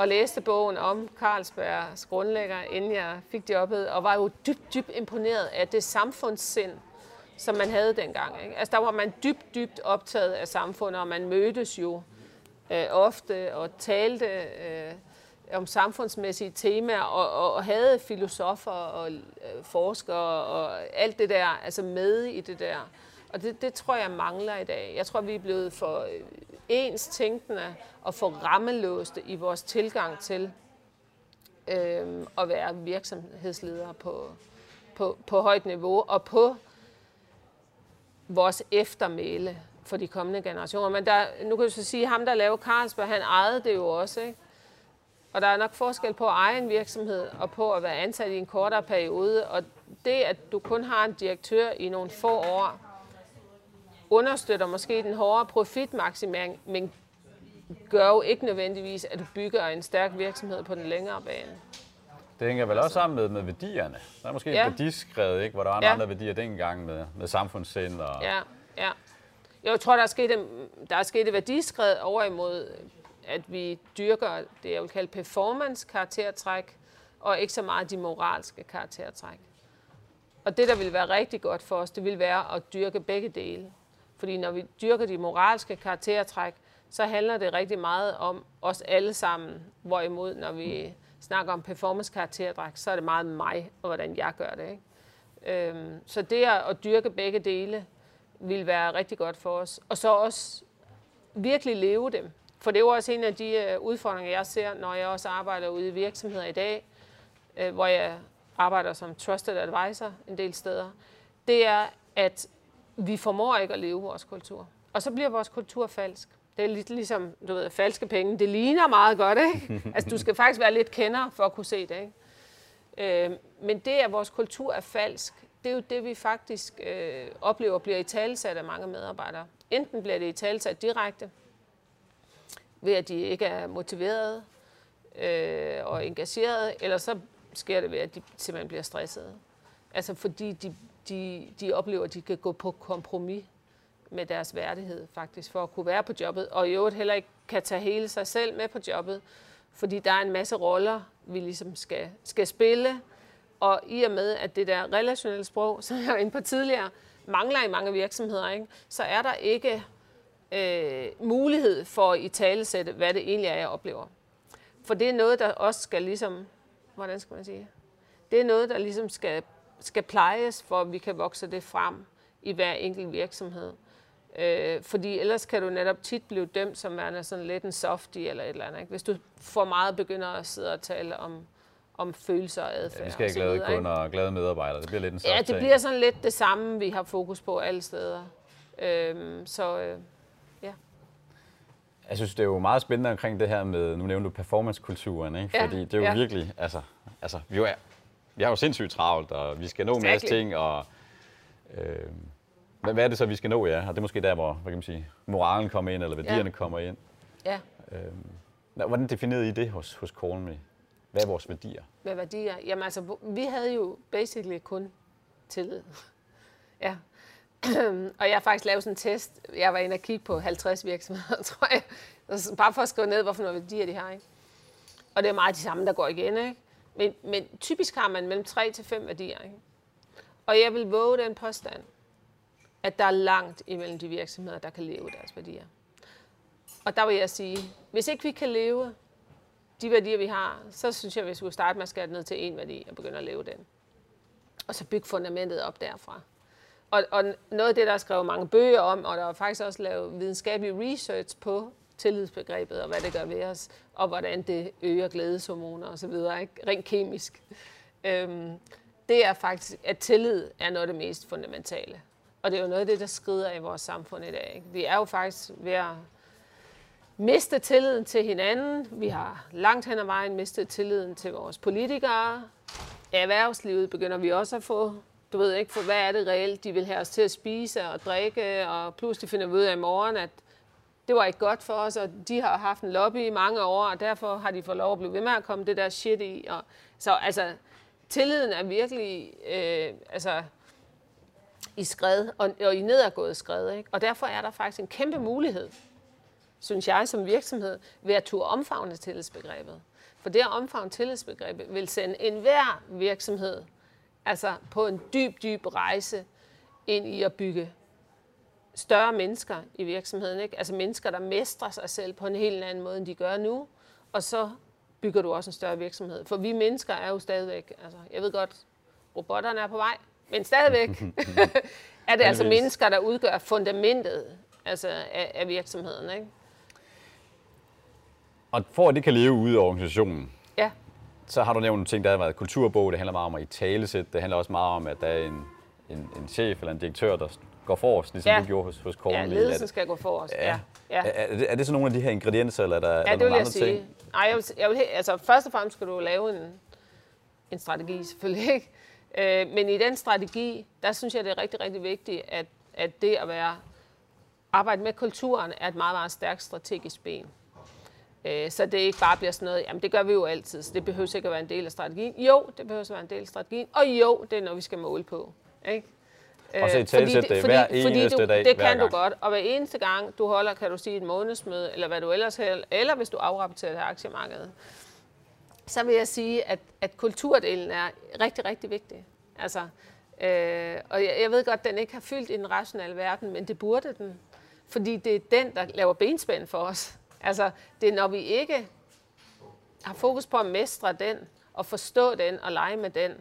og læste bogen om Carlsbergs grundlægger, inden jeg fik jobbet, og var jo dybt, dybt imponeret af det samfundssind, som man havde dengang. Ikke? Altså der var man dybt, dybt optaget af samfundet, og man mødtes jo øh, ofte og talte øh, om samfundsmæssige temaer, og, og, og havde filosofer og øh, forskere og alt det der, altså med i det der. Og det, det tror jeg mangler i dag. Jeg tror, vi er blevet for øh, ens tænkende og for rammelåste i vores tilgang til øh, at være virksomhedsledere på, på, på højt niveau og på vores eftermæle for de kommende generationer. Men der, nu kan du så sige, at ham, der lavede Carlsberg, han ejede det jo også. Ikke? Og der er nok forskel på at eje en virksomhed og på at være ansat i en kortere periode. Og det, at du kun har en direktør i nogle få år, understøtter måske den hårde profitmaksimering, men gør jo ikke nødvendigvis, at du bygger en stærk virksomhed på den længere bane. Det hænger vel også sammen med, med værdierne. Der er måske ja. et værdiskred, ikke, hvor der var ja. andre værdier dengang med, med samfundssind. Og... Ja, ja. Jeg tror, der er sket, en, der er sket et værdiskred over imod, at vi dyrker det, jeg vil kalde performance-karaktertræk, og ikke så meget de moralske karaktertræk. Og det, der vil være rigtig godt for os, det vil være at dyrke begge dele. Fordi når vi dyrker de moralske karaktertræk, så handler det rigtig meget om os alle sammen. Hvorimod, når vi snakker om performance karaktertræk, så er det meget mig og hvordan jeg gør det. Ikke? Øhm, så det at dyrke begge dele vil være rigtig godt for os. Og så også virkelig leve dem. For det er jo også en af de øh, udfordringer, jeg ser, når jeg også arbejder ude i virksomheder i dag, øh, hvor jeg arbejder som trusted advisor en del steder. Det er, at vi formår ikke at leve vores kultur. Og så bliver vores kultur falsk. Det er lidt ligesom, du ved, falske penge. Det ligner meget godt, ikke? <laughs> Altså, du skal faktisk være lidt kender for at kunne se det, ikke? Øh, men det, at vores kultur er falsk, det er jo det, vi faktisk øh, oplever bliver i talsat af mange medarbejdere. Enten bliver det i talsat direkte, ved at de ikke er motiverede, øh, og engagerede, eller så sker det ved, at de simpelthen bliver stressede. Altså fordi de, de, de oplever, at de kan gå på kompromis med deres værdighed faktisk, for at kunne være på jobbet, og i øvrigt heller ikke kan tage hele sig selv med på jobbet, fordi der er en masse roller, vi ligesom skal, skal spille, og i og med, at det der relationelle sprog, som jeg var inde på tidligere, mangler i mange virksomheder, ikke? så er der ikke øh, mulighed for at i talesætte, hvad det egentlig er, jeg oplever. For det er noget, der også skal ligesom, hvordan skal man sige, det er noget, der ligesom skal, skal plejes, for at vi kan vokse det frem i hver enkelt virksomhed. Øh, fordi ellers kan du netop tit blive dømt som værende sådan lidt en softie eller et eller andet. Ikke? Hvis du for meget begynder at sidde og tale om, om følelser og adfærd. Ja, vi skal have glade kunder og glade medarbejdere. Det bliver lidt en Ja, det bliver sådan lidt det samme, vi har fokus på alle steder. Øhm, så øh, ja. Jeg synes, det er jo meget spændende omkring det her med, nu nævner du performancekulturen, ikke? Ja, fordi det er jo ja. virkelig, altså, altså vi, er, vi har jo sindssygt travlt, og vi skal nå en masse ting, og øh, hvad, hvad er det så, vi skal nå, ja? Og det er måske der, hvor hvad kan man sige, moralen kommer ind, eller værdierne ja. kommer ind. Ja. Øh, hvordan definerede I det hos, hos Call Hvad er vores værdier? Hvad værdier? Jamen altså, vi havde jo basically kun tillid. <laughs> ja. <clears throat> og jeg har faktisk lavet sådan en test. Jeg var inde og kigge på 50 virksomheder, <laughs> tror jeg. Bare for at skrive ned, hvorfor nogle værdier de har. Ikke? Og det er meget de samme, der går igen. Ikke? Men, men typisk har man mellem 3 til 5 værdier. Ikke? Og jeg vil våge den påstand, at der er langt imellem de virksomheder, der kan leve deres værdier. Og der vil jeg sige, hvis ikke vi kan leve de værdier, vi har, så synes jeg, at vi skulle starte med at skære ned til en værdi og begynde at leve den. Og så bygge fundamentet op derfra. Og, og noget af det, der er skrevet mange bøger om, og der er faktisk også lavet videnskabelig research på tillidsbegrebet, og hvad det gør ved os, og hvordan det øger glædeshormoner osv., ikke? rent kemisk. Øhm, det er faktisk, at tillid er noget af det mest fundamentale. Og det er jo noget af det, der skrider i vores samfund i dag. Ikke? Vi er jo faktisk ved at miste tilliden til hinanden. Vi har langt hen ad vejen mistet tilliden til vores politikere. I erhvervslivet begynder vi også at få, du ved ikke, for hvad er det reelt, de vil have os til at spise og drikke, og pludselig finder vi ud af i morgen, at det var ikke godt for os, og de har haft en lobby i mange år, og derfor har de fået lov at blive ved med at komme det der shit i. Og, så altså, tilliden er virkelig, øh, altså, i skred, og, og i nedadgået skred. Ikke? Og derfor er der faktisk en kæmpe mulighed, synes jeg som virksomhed, ved at turde omfavne tillidsbegrebet. For det at omfavne tillidsbegrebet vil sende enhver virksomhed altså på en dyb, dyb rejse ind i at bygge større mennesker i virksomheden. Ikke? Altså mennesker, der mestrer sig selv på en helt anden måde, end de gør nu. Og så bygger du også en større virksomhed. For vi mennesker er jo stadigvæk, altså jeg ved godt, robotterne er på vej, men stadigvæk <laughs> er det altså mennesker, der udgør fundamentet altså af, af virksomheden. Ikke? Og for at det kan leve ude i organisationen, ja. så har du nævnt nogle ting, der har været kulturbog, det handler meget om at i talesæt, det handler også meget om, at der er en, en, en chef eller en direktør, der går forrest, ligesom ja. du gjorde hos, hos Korn. Ja, ledelsen skal gå forrest. Ja. Ja. Er, er, det, er det så nogle af de her ingredienser, eller er der, ja, er der nogle andre sige. ting? Nej, jeg vil, jeg vil, altså først og fremmest skal du lave en, en strategi, selvfølgelig ikke. Øh, men i den strategi, der synes jeg, det er rigtig, rigtig vigtigt, at, at det at være arbejde med kulturen er et meget, meget stærkt strategisk ben. Øh, så det ikke bare bliver sådan noget, jamen det gør vi jo altid, så det behøver ikke at være en del af strategien. Jo, det behøver at være en del af strategien, og jo, det er noget, vi skal måle på. Ikke? Og så i fordi, det, hver fordi du, dag, Det kan du godt, og hver eneste gang, du holder, kan du sige et månedsmøde, eller hvad du ellers har, eller hvis du afrapporterer til aktiemarkedet, så vil jeg sige, at, at kulturdelen er rigtig, rigtig vigtig. Altså, øh, og jeg, jeg ved godt, at den ikke har fyldt i den rationelle verden, men det burde den. Fordi det er den, der laver benspænd for os. Altså, det er når vi ikke har fokus på at mestre den, og forstå den, og lege med den,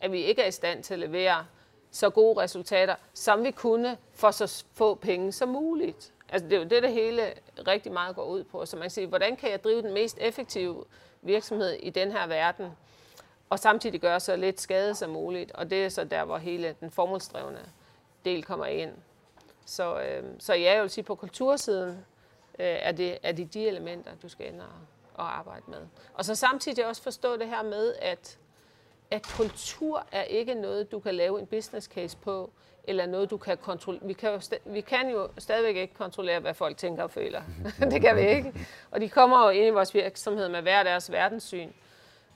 at vi ikke er i stand til at levere så gode resultater, som vi kunne for så få penge som muligt. Altså, det er jo det, det hele rigtig meget går ud på. Så man kan sige, hvordan kan jeg drive den mest effektive virksomhed i den her verden, og samtidig gøre så lidt skade som muligt. Og det er så der, hvor hele den formålsdrevne del kommer ind. Så, øh, så ja, jeg vil sige, på kultursiden øh, er, det, er det de elementer, du skal ind og, og arbejde med. Og så samtidig også forstå det her med, at, at kultur er ikke noget, du kan lave en business case på, eller noget, du kan kontrollere. Vi kan, jo vi kan jo stadigvæk ikke kontrollere, hvad folk tænker og føler. <laughs> det kan vi ikke. Og de kommer jo ind i vores virksomhed med hver deres verdenssyn.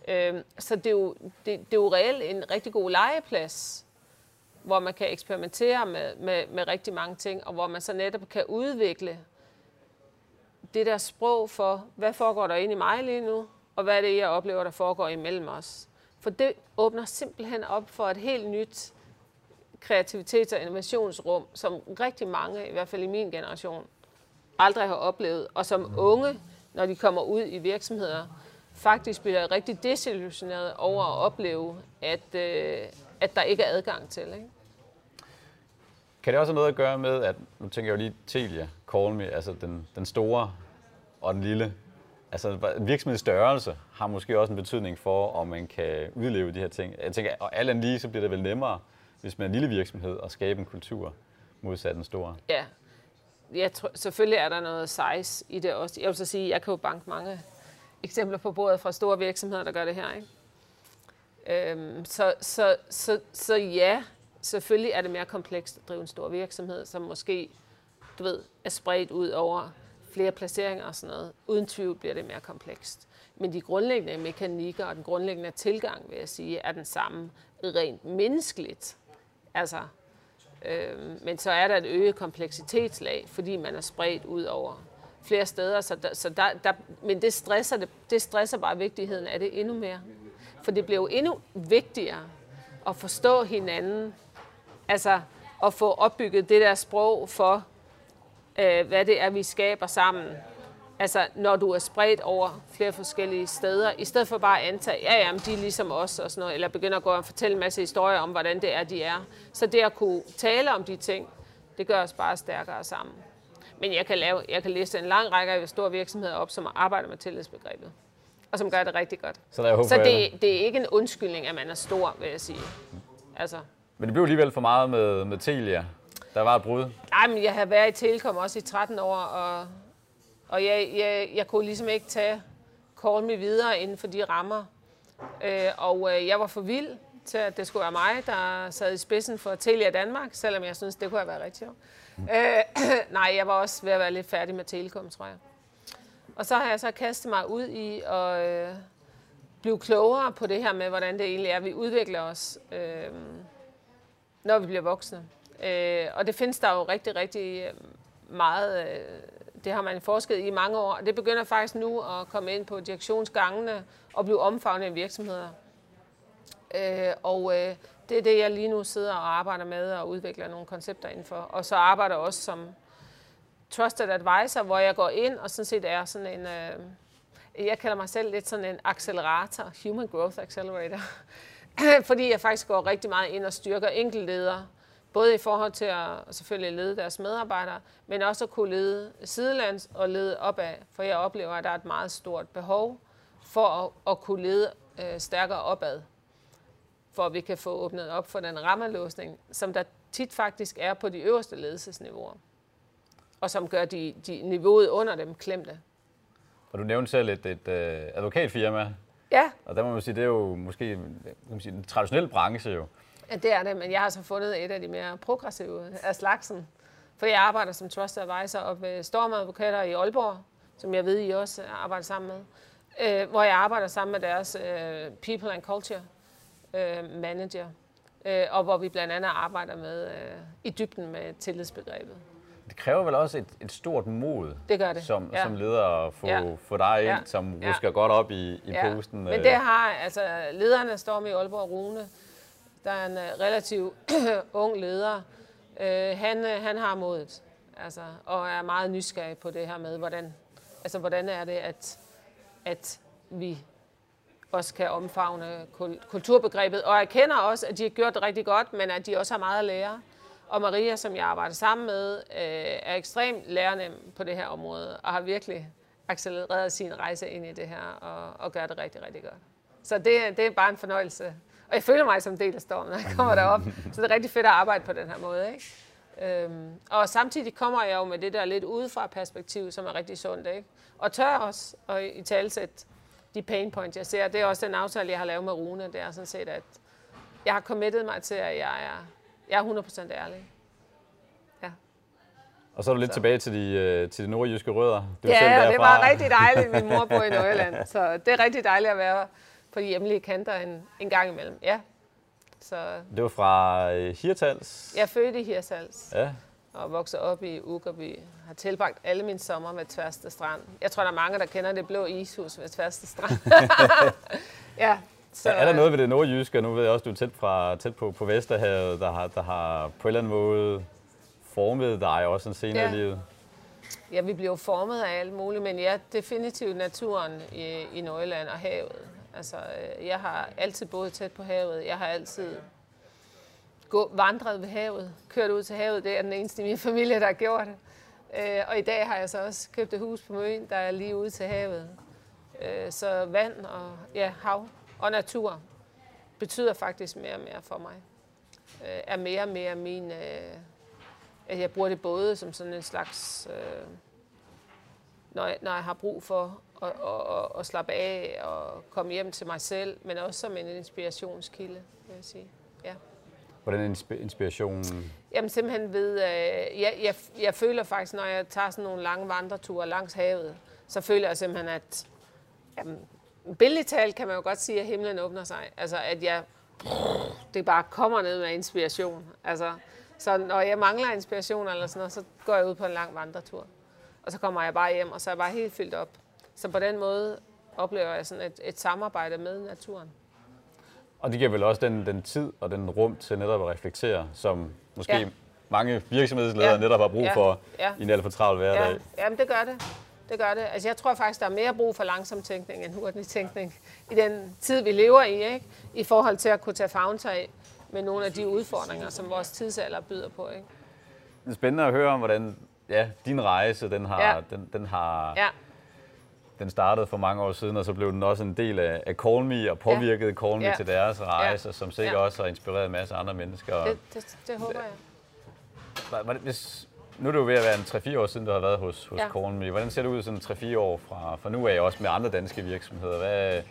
Øhm, så det er, jo, det, det er jo reelt en rigtig god legeplads, hvor man kan eksperimentere med, med, med rigtig mange ting, og hvor man så netop kan udvikle det der sprog for, hvad foregår der inde i mig lige nu, og hvad er det, jeg oplever, der foregår imellem os. For det åbner simpelthen op for et helt nyt kreativitets- og innovationsrum, som rigtig mange, i hvert fald i min generation, aldrig har oplevet. Og som unge, når de kommer ud i virksomheder, faktisk bliver rigtig desillusioneret over at opleve, at, øh, at der ikke er adgang til. Ikke? Kan det også have noget at gøre med, at nu tænker jeg jo lige Telia, Call Me, altså den, den store og den lille. Altså virksomhedens størrelse har måske også en betydning for, om man kan udleve de her ting. Jeg tænker, og alt andet lige, så bliver det vel nemmere, hvis man er en lille virksomhed, at skabe en kultur modsat den store. Ja, jeg tror, selvfølgelig er der noget size i det også. Jeg vil så sige, jeg kan jo banke mange eksempler på bordet fra store virksomheder, der gør det her. Ikke? Øhm, så, så, så, så ja, selvfølgelig er det mere komplekst at drive en stor virksomhed, som måske du ved, er spredt ud over flere placeringer og sådan noget. Uden tvivl bliver det mere komplekst. Men de grundlæggende mekanikker og den grundlæggende tilgang, vil jeg sige, er den samme rent menneskeligt. Altså, øh, men så er der et øget kompleksitetslag, fordi man er spredt ud over flere steder. Så der, så der, der, men det stresser, det, det stresser bare vigtigheden af det endnu mere. For det bliver jo endnu vigtigere at forstå hinanden. Altså at få opbygget det der sprog for, øh, hvad det er, vi skaber sammen. Altså, når du er spredt over flere forskellige steder, i stedet for bare at antage, ja, ja, de er ligesom os og sådan noget, eller begynder at gå og fortælle en masse historier om, hvordan det er, de er. Så det at kunne tale om de ting, det gør os bare stærkere sammen. Men jeg kan, lave, jeg kan læse en lang række af store virksomheder op, som arbejder med tillidsbegrebet, og som gør det rigtig godt. Så, der er så det, det er ikke en undskyldning, at man er stor, vil jeg sige. Altså. Men det blev alligevel for meget med, med Telia. Der var et brud. Nej, men jeg har været i Telekom også i 13 år, og, og jeg, jeg, jeg kunne ligesom ikke tage Call Me videre inden for de rammer. Øh, og øh, jeg var for vild til, at det skulle være mig, der sad i spidsen for Telia Danmark, selvom jeg synes, det kunne have været rigtig sjovt. Mm. Øh, <clears throat> nej, jeg var også ved at være lidt færdig med Telekom, tror jeg. Og så har jeg så kastet mig ud i at øh, blive klogere på det her med, hvordan det egentlig er, vi udvikler os, øh, når vi bliver voksne. Øh, og det findes der jo rigtig, rigtig øh, meget. Øh, det har man forsket i mange år. Det begynder faktisk nu at komme ind på direktionsgangene og blive omfavnet i virksomheder. Øh, og øh, det er det, jeg lige nu sidder og arbejder med og udvikler nogle koncepter indenfor. Og så arbejder jeg også som trusted advisor, hvor jeg går ind og sådan set er sådan en... Øh, jeg kalder mig selv lidt sådan en accelerator, human growth accelerator. <laughs> Fordi jeg faktisk går rigtig meget ind og styrker enkeltledere Både i forhold til at selvfølgelig lede deres medarbejdere, men også at kunne lede sidelands og lede opad. For jeg oplever, at der er et meget stort behov for at, at kunne lede øh, stærkere opad. For at vi kan få åbnet op for den rammelåsning, som der tit faktisk er på de øverste ledelsesniveauer. Og som gør de, de niveauet under dem klemte. Og du nævnte selv et, et, et øh, advokatfirma. Ja. Og der må man sige, det er jo måske kan man sige, en traditionel branche jo. Ja, det er det, men jeg har så fundet et af de mere progressive af slagsen. For jeg arbejder som trusted advisor op ved Storm Advokater i Aalborg, som jeg ved, I også arbejder sammen med. Øh, hvor jeg arbejder sammen med deres øh, People and Culture øh, Manager. Øh, og hvor vi blandt andet arbejder med øh, i dybden med tillidsbegrebet. Det kræver vel også et, et stort mod det gør det. Som, ja. som leder at få, ja. få dig ind, ja. som rusker ja. godt op i, i ja. posten. Men det har, altså lederne står med i Aalborg Rune, der er en øh, relativt <clears throat> ung leder. øh, han, øh, han har modet, altså, og er meget nysgerrig på det her med, hvordan, altså, hvordan er det, at, at vi også kan omfavne kulturbegrebet. Og erkender også, at de har gjort det rigtig godt, men at de også har meget at lære. Og Maria, som jeg arbejder sammen med, øh, er ekstremt lærende på det her område, og har virkelig accelereret sin rejse ind i det her, og, og gør det rigtig, rigtig godt. Så det, det er bare en fornøjelse og jeg føler mig som en del af stormen, når jeg kommer derop. Så det er rigtig fedt at arbejde på den her måde. Ikke? Øhm, og samtidig kommer jeg jo med det der lidt udefra perspektiv, som er rigtig sundt. Ikke? Og tør også at i talsætte de pain points, jeg ser. Det er også den aftale, jeg har lavet med Rune. Det er sådan set, at jeg har committet mig til, at jeg er Jeg er 100% ærlig. Ja. Og så er du lidt så. tilbage til de, øh, til de nordjyske rødder. Du ja, selv derfra. det var rigtig dejligt. Min mor bor i Nordjylland, så det er rigtig dejligt at være på de hjemlige kanter en, en gang imellem. Ja. Så, det var fra øh, Hirtals? Jeg er født i Hirtals. Ja. Og vokset op i Ugerby. Har tilbragt alle mine sommer ved Tværste Strand. Jeg tror, der er mange, der kender det blå ishus ved Tværste Strand. <laughs> ja, så, er der noget ved det nordjyske, nu ved jeg også, du er tæt, fra, tæt på, på Vesterhavet, der har, der har på en eller anden måde formet dig også en senere ja. i livet? Ja, vi bliver formet af alt muligt, men ja, definitivt naturen i, i Nordjylland og havet. Altså, øh, jeg har altid boet tæt på havet. Jeg har altid gå, vandret ved havet, kørt ud til havet. Det er den eneste i min familie, der har gjort det. Øh, og i dag har jeg så også købt et hus på Møn, der er lige ude til havet. Øh, så vand og ja, hav og natur betyder faktisk mere og mere for mig. Øh, er mere og mere min... Øh, at jeg bruger det både som sådan en slags... Når jeg, når jeg har brug for at, at, at slappe af og komme hjem til mig selv, men også som en inspirationskilde, vil jeg sige. Ja. Hvordan inspiration? Jamen simpelthen ved, øh, jeg, jeg, jeg føler faktisk, når jeg tager sådan nogle lange vandreture langs havet, så føler jeg simpelthen, at jamen, billigt talt kan man jo godt sige, at himlen åbner sig. Altså at jeg, det bare kommer ned med inspiration. Altså, så når jeg mangler inspiration eller sådan noget, så går jeg ud på en lang vandretur. Og så kommer jeg bare hjem, og så er jeg bare helt fyldt op. Så på den måde oplever jeg sådan et, et samarbejde med naturen. Og det giver vel også den, den tid og den rum til netop at reflektere, som måske ja. mange virksomhedsledere ja. netop har brug ja. for ja. i en alt for travl hverdag. Ja. Jamen det gør det. Det gør det. Altså jeg tror faktisk, der er mere brug for langsom tænkning end hurtig tænkning i den tid, vi lever i, ikke? i forhold til at kunne tage fagntag med nogle af de udfordringer, som vores tidsalder byder på. Ikke? Det er spændende at høre om, hvordan ja, din rejse den har, ja. den, den har ja den startede for mange år siden, og så blev den også en del af, af Call Me, og påvirkede ja. Call Me ja. til deres rejse, ja. som sikkert ja. også har inspireret en masse andre mennesker. Det, det, det håber jeg. Hvis, nu er det jo ved at være en 3-4 år siden, du har været hos, hos ja. Call Me. Hvordan ser det ud sådan 3-4 år fra, fra nu af, også med andre danske virksomheder? Hvad,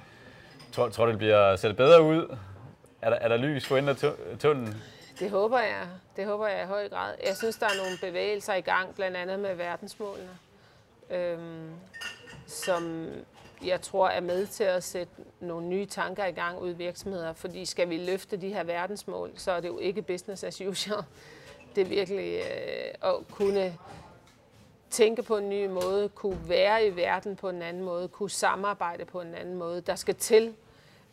tror, tror du, det bliver ser det bedre ud? Er der, er der lys for enden af tunnelen? Det håber jeg. Det håber jeg i høj grad. Jeg synes, der er nogle bevægelser i gang, blandt andet med verdensmålene. Øhm, som jeg tror er med til at sætte nogle nye tanker i gang ud i virksomheder. Fordi skal vi løfte de her verdensmål, så er det jo ikke business as usual. Det er virkelig øh, at kunne tænke på en ny måde, kunne være i verden på en anden måde, kunne samarbejde på en anden måde. Der skal til,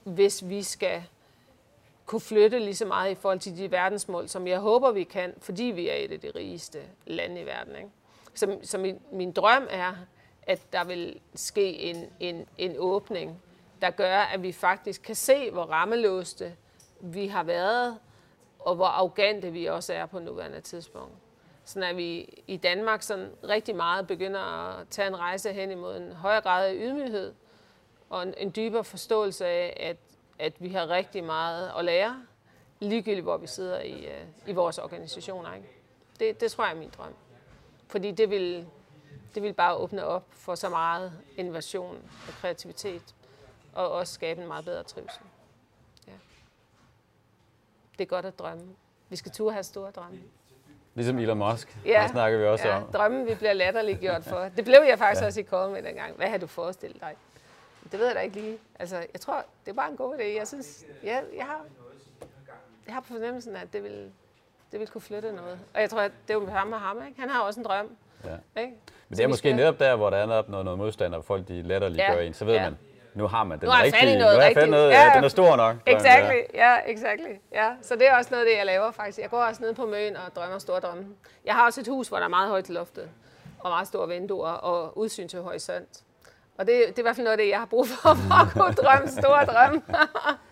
hvis vi skal kunne flytte lige så meget i forhold til de verdensmål, som jeg håber, vi kan, fordi vi er et af de rigeste lande i verden. Ikke? Så, så min, min drøm er, at der vil ske en, en, en åbning, der gør, at vi faktisk kan se, hvor rammelåste vi har været, og hvor arrogante vi også er på nuværende tidspunkt. Så at vi i Danmark sådan rigtig meget begynder at tage en rejse hen imod en højere grad af ydmyghed, og en, en dybere forståelse af, at, at vi har rigtig meget at lære, ligegyldigt hvor vi sidder i, øh, i vores organisationer. Ikke? Det, det tror jeg er min drøm. Fordi det vil, det vil bare åbne op for så meget innovation og kreativitet, og også skabe en meget bedre trivsel. Ja. Det er godt at drømme. Vi skal turde have store drømme. Ligesom Elon Musk, ja, der snakker vi også ja, om. drømmen vi bliver latterligt gjort for. Det blev jeg faktisk ja. også i kåret med dengang. Hvad har du forestillet dig? Det ved jeg da ikke lige. Altså, jeg tror, det er bare en god idé. Jeg synes, ja, jeg har, jeg har på fornemmelsen, at det vil, det vil kunne flytte noget. Og jeg tror, at det er jo ham og ham. Ikke? Han har også en drøm. Ja. Ikke? Men det er måske skal... netop der, hvor der er noget, noget modstand, og folk de latterligt ja. gør en. Så ved ja. man, nu har man den nu har rigtige. Noget nu har jeg noget, ja, den er stor nok. Exactly, ja, exactly. Ja. Så det er også noget af det, jeg laver faktisk. Jeg går også ned på møen og drømmer store drømme. Jeg har også et hus, hvor der er meget højt til loftet, og meget store vinduer og udsyn til horisont. Og det, det er i hvert fald noget af det, jeg har brug for, <laughs> for at kunne drømme store drømme.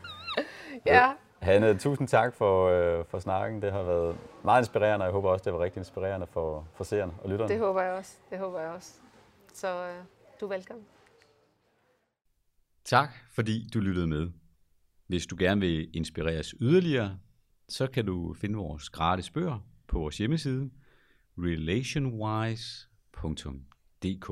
<laughs> ja. Hanne, tusind tak for, øh, for snakken. Det har været meget inspirerende, og jeg håber også, det var rigtig inspirerende for, for seerne og lytterne. Det håber jeg også. Det håber jeg også. Så øh, du er velkommen. Tak, fordi du lyttede med. Hvis du gerne vil inspireres yderligere, så kan du finde vores gratis bøger på vores hjemmeside relationwise.dk.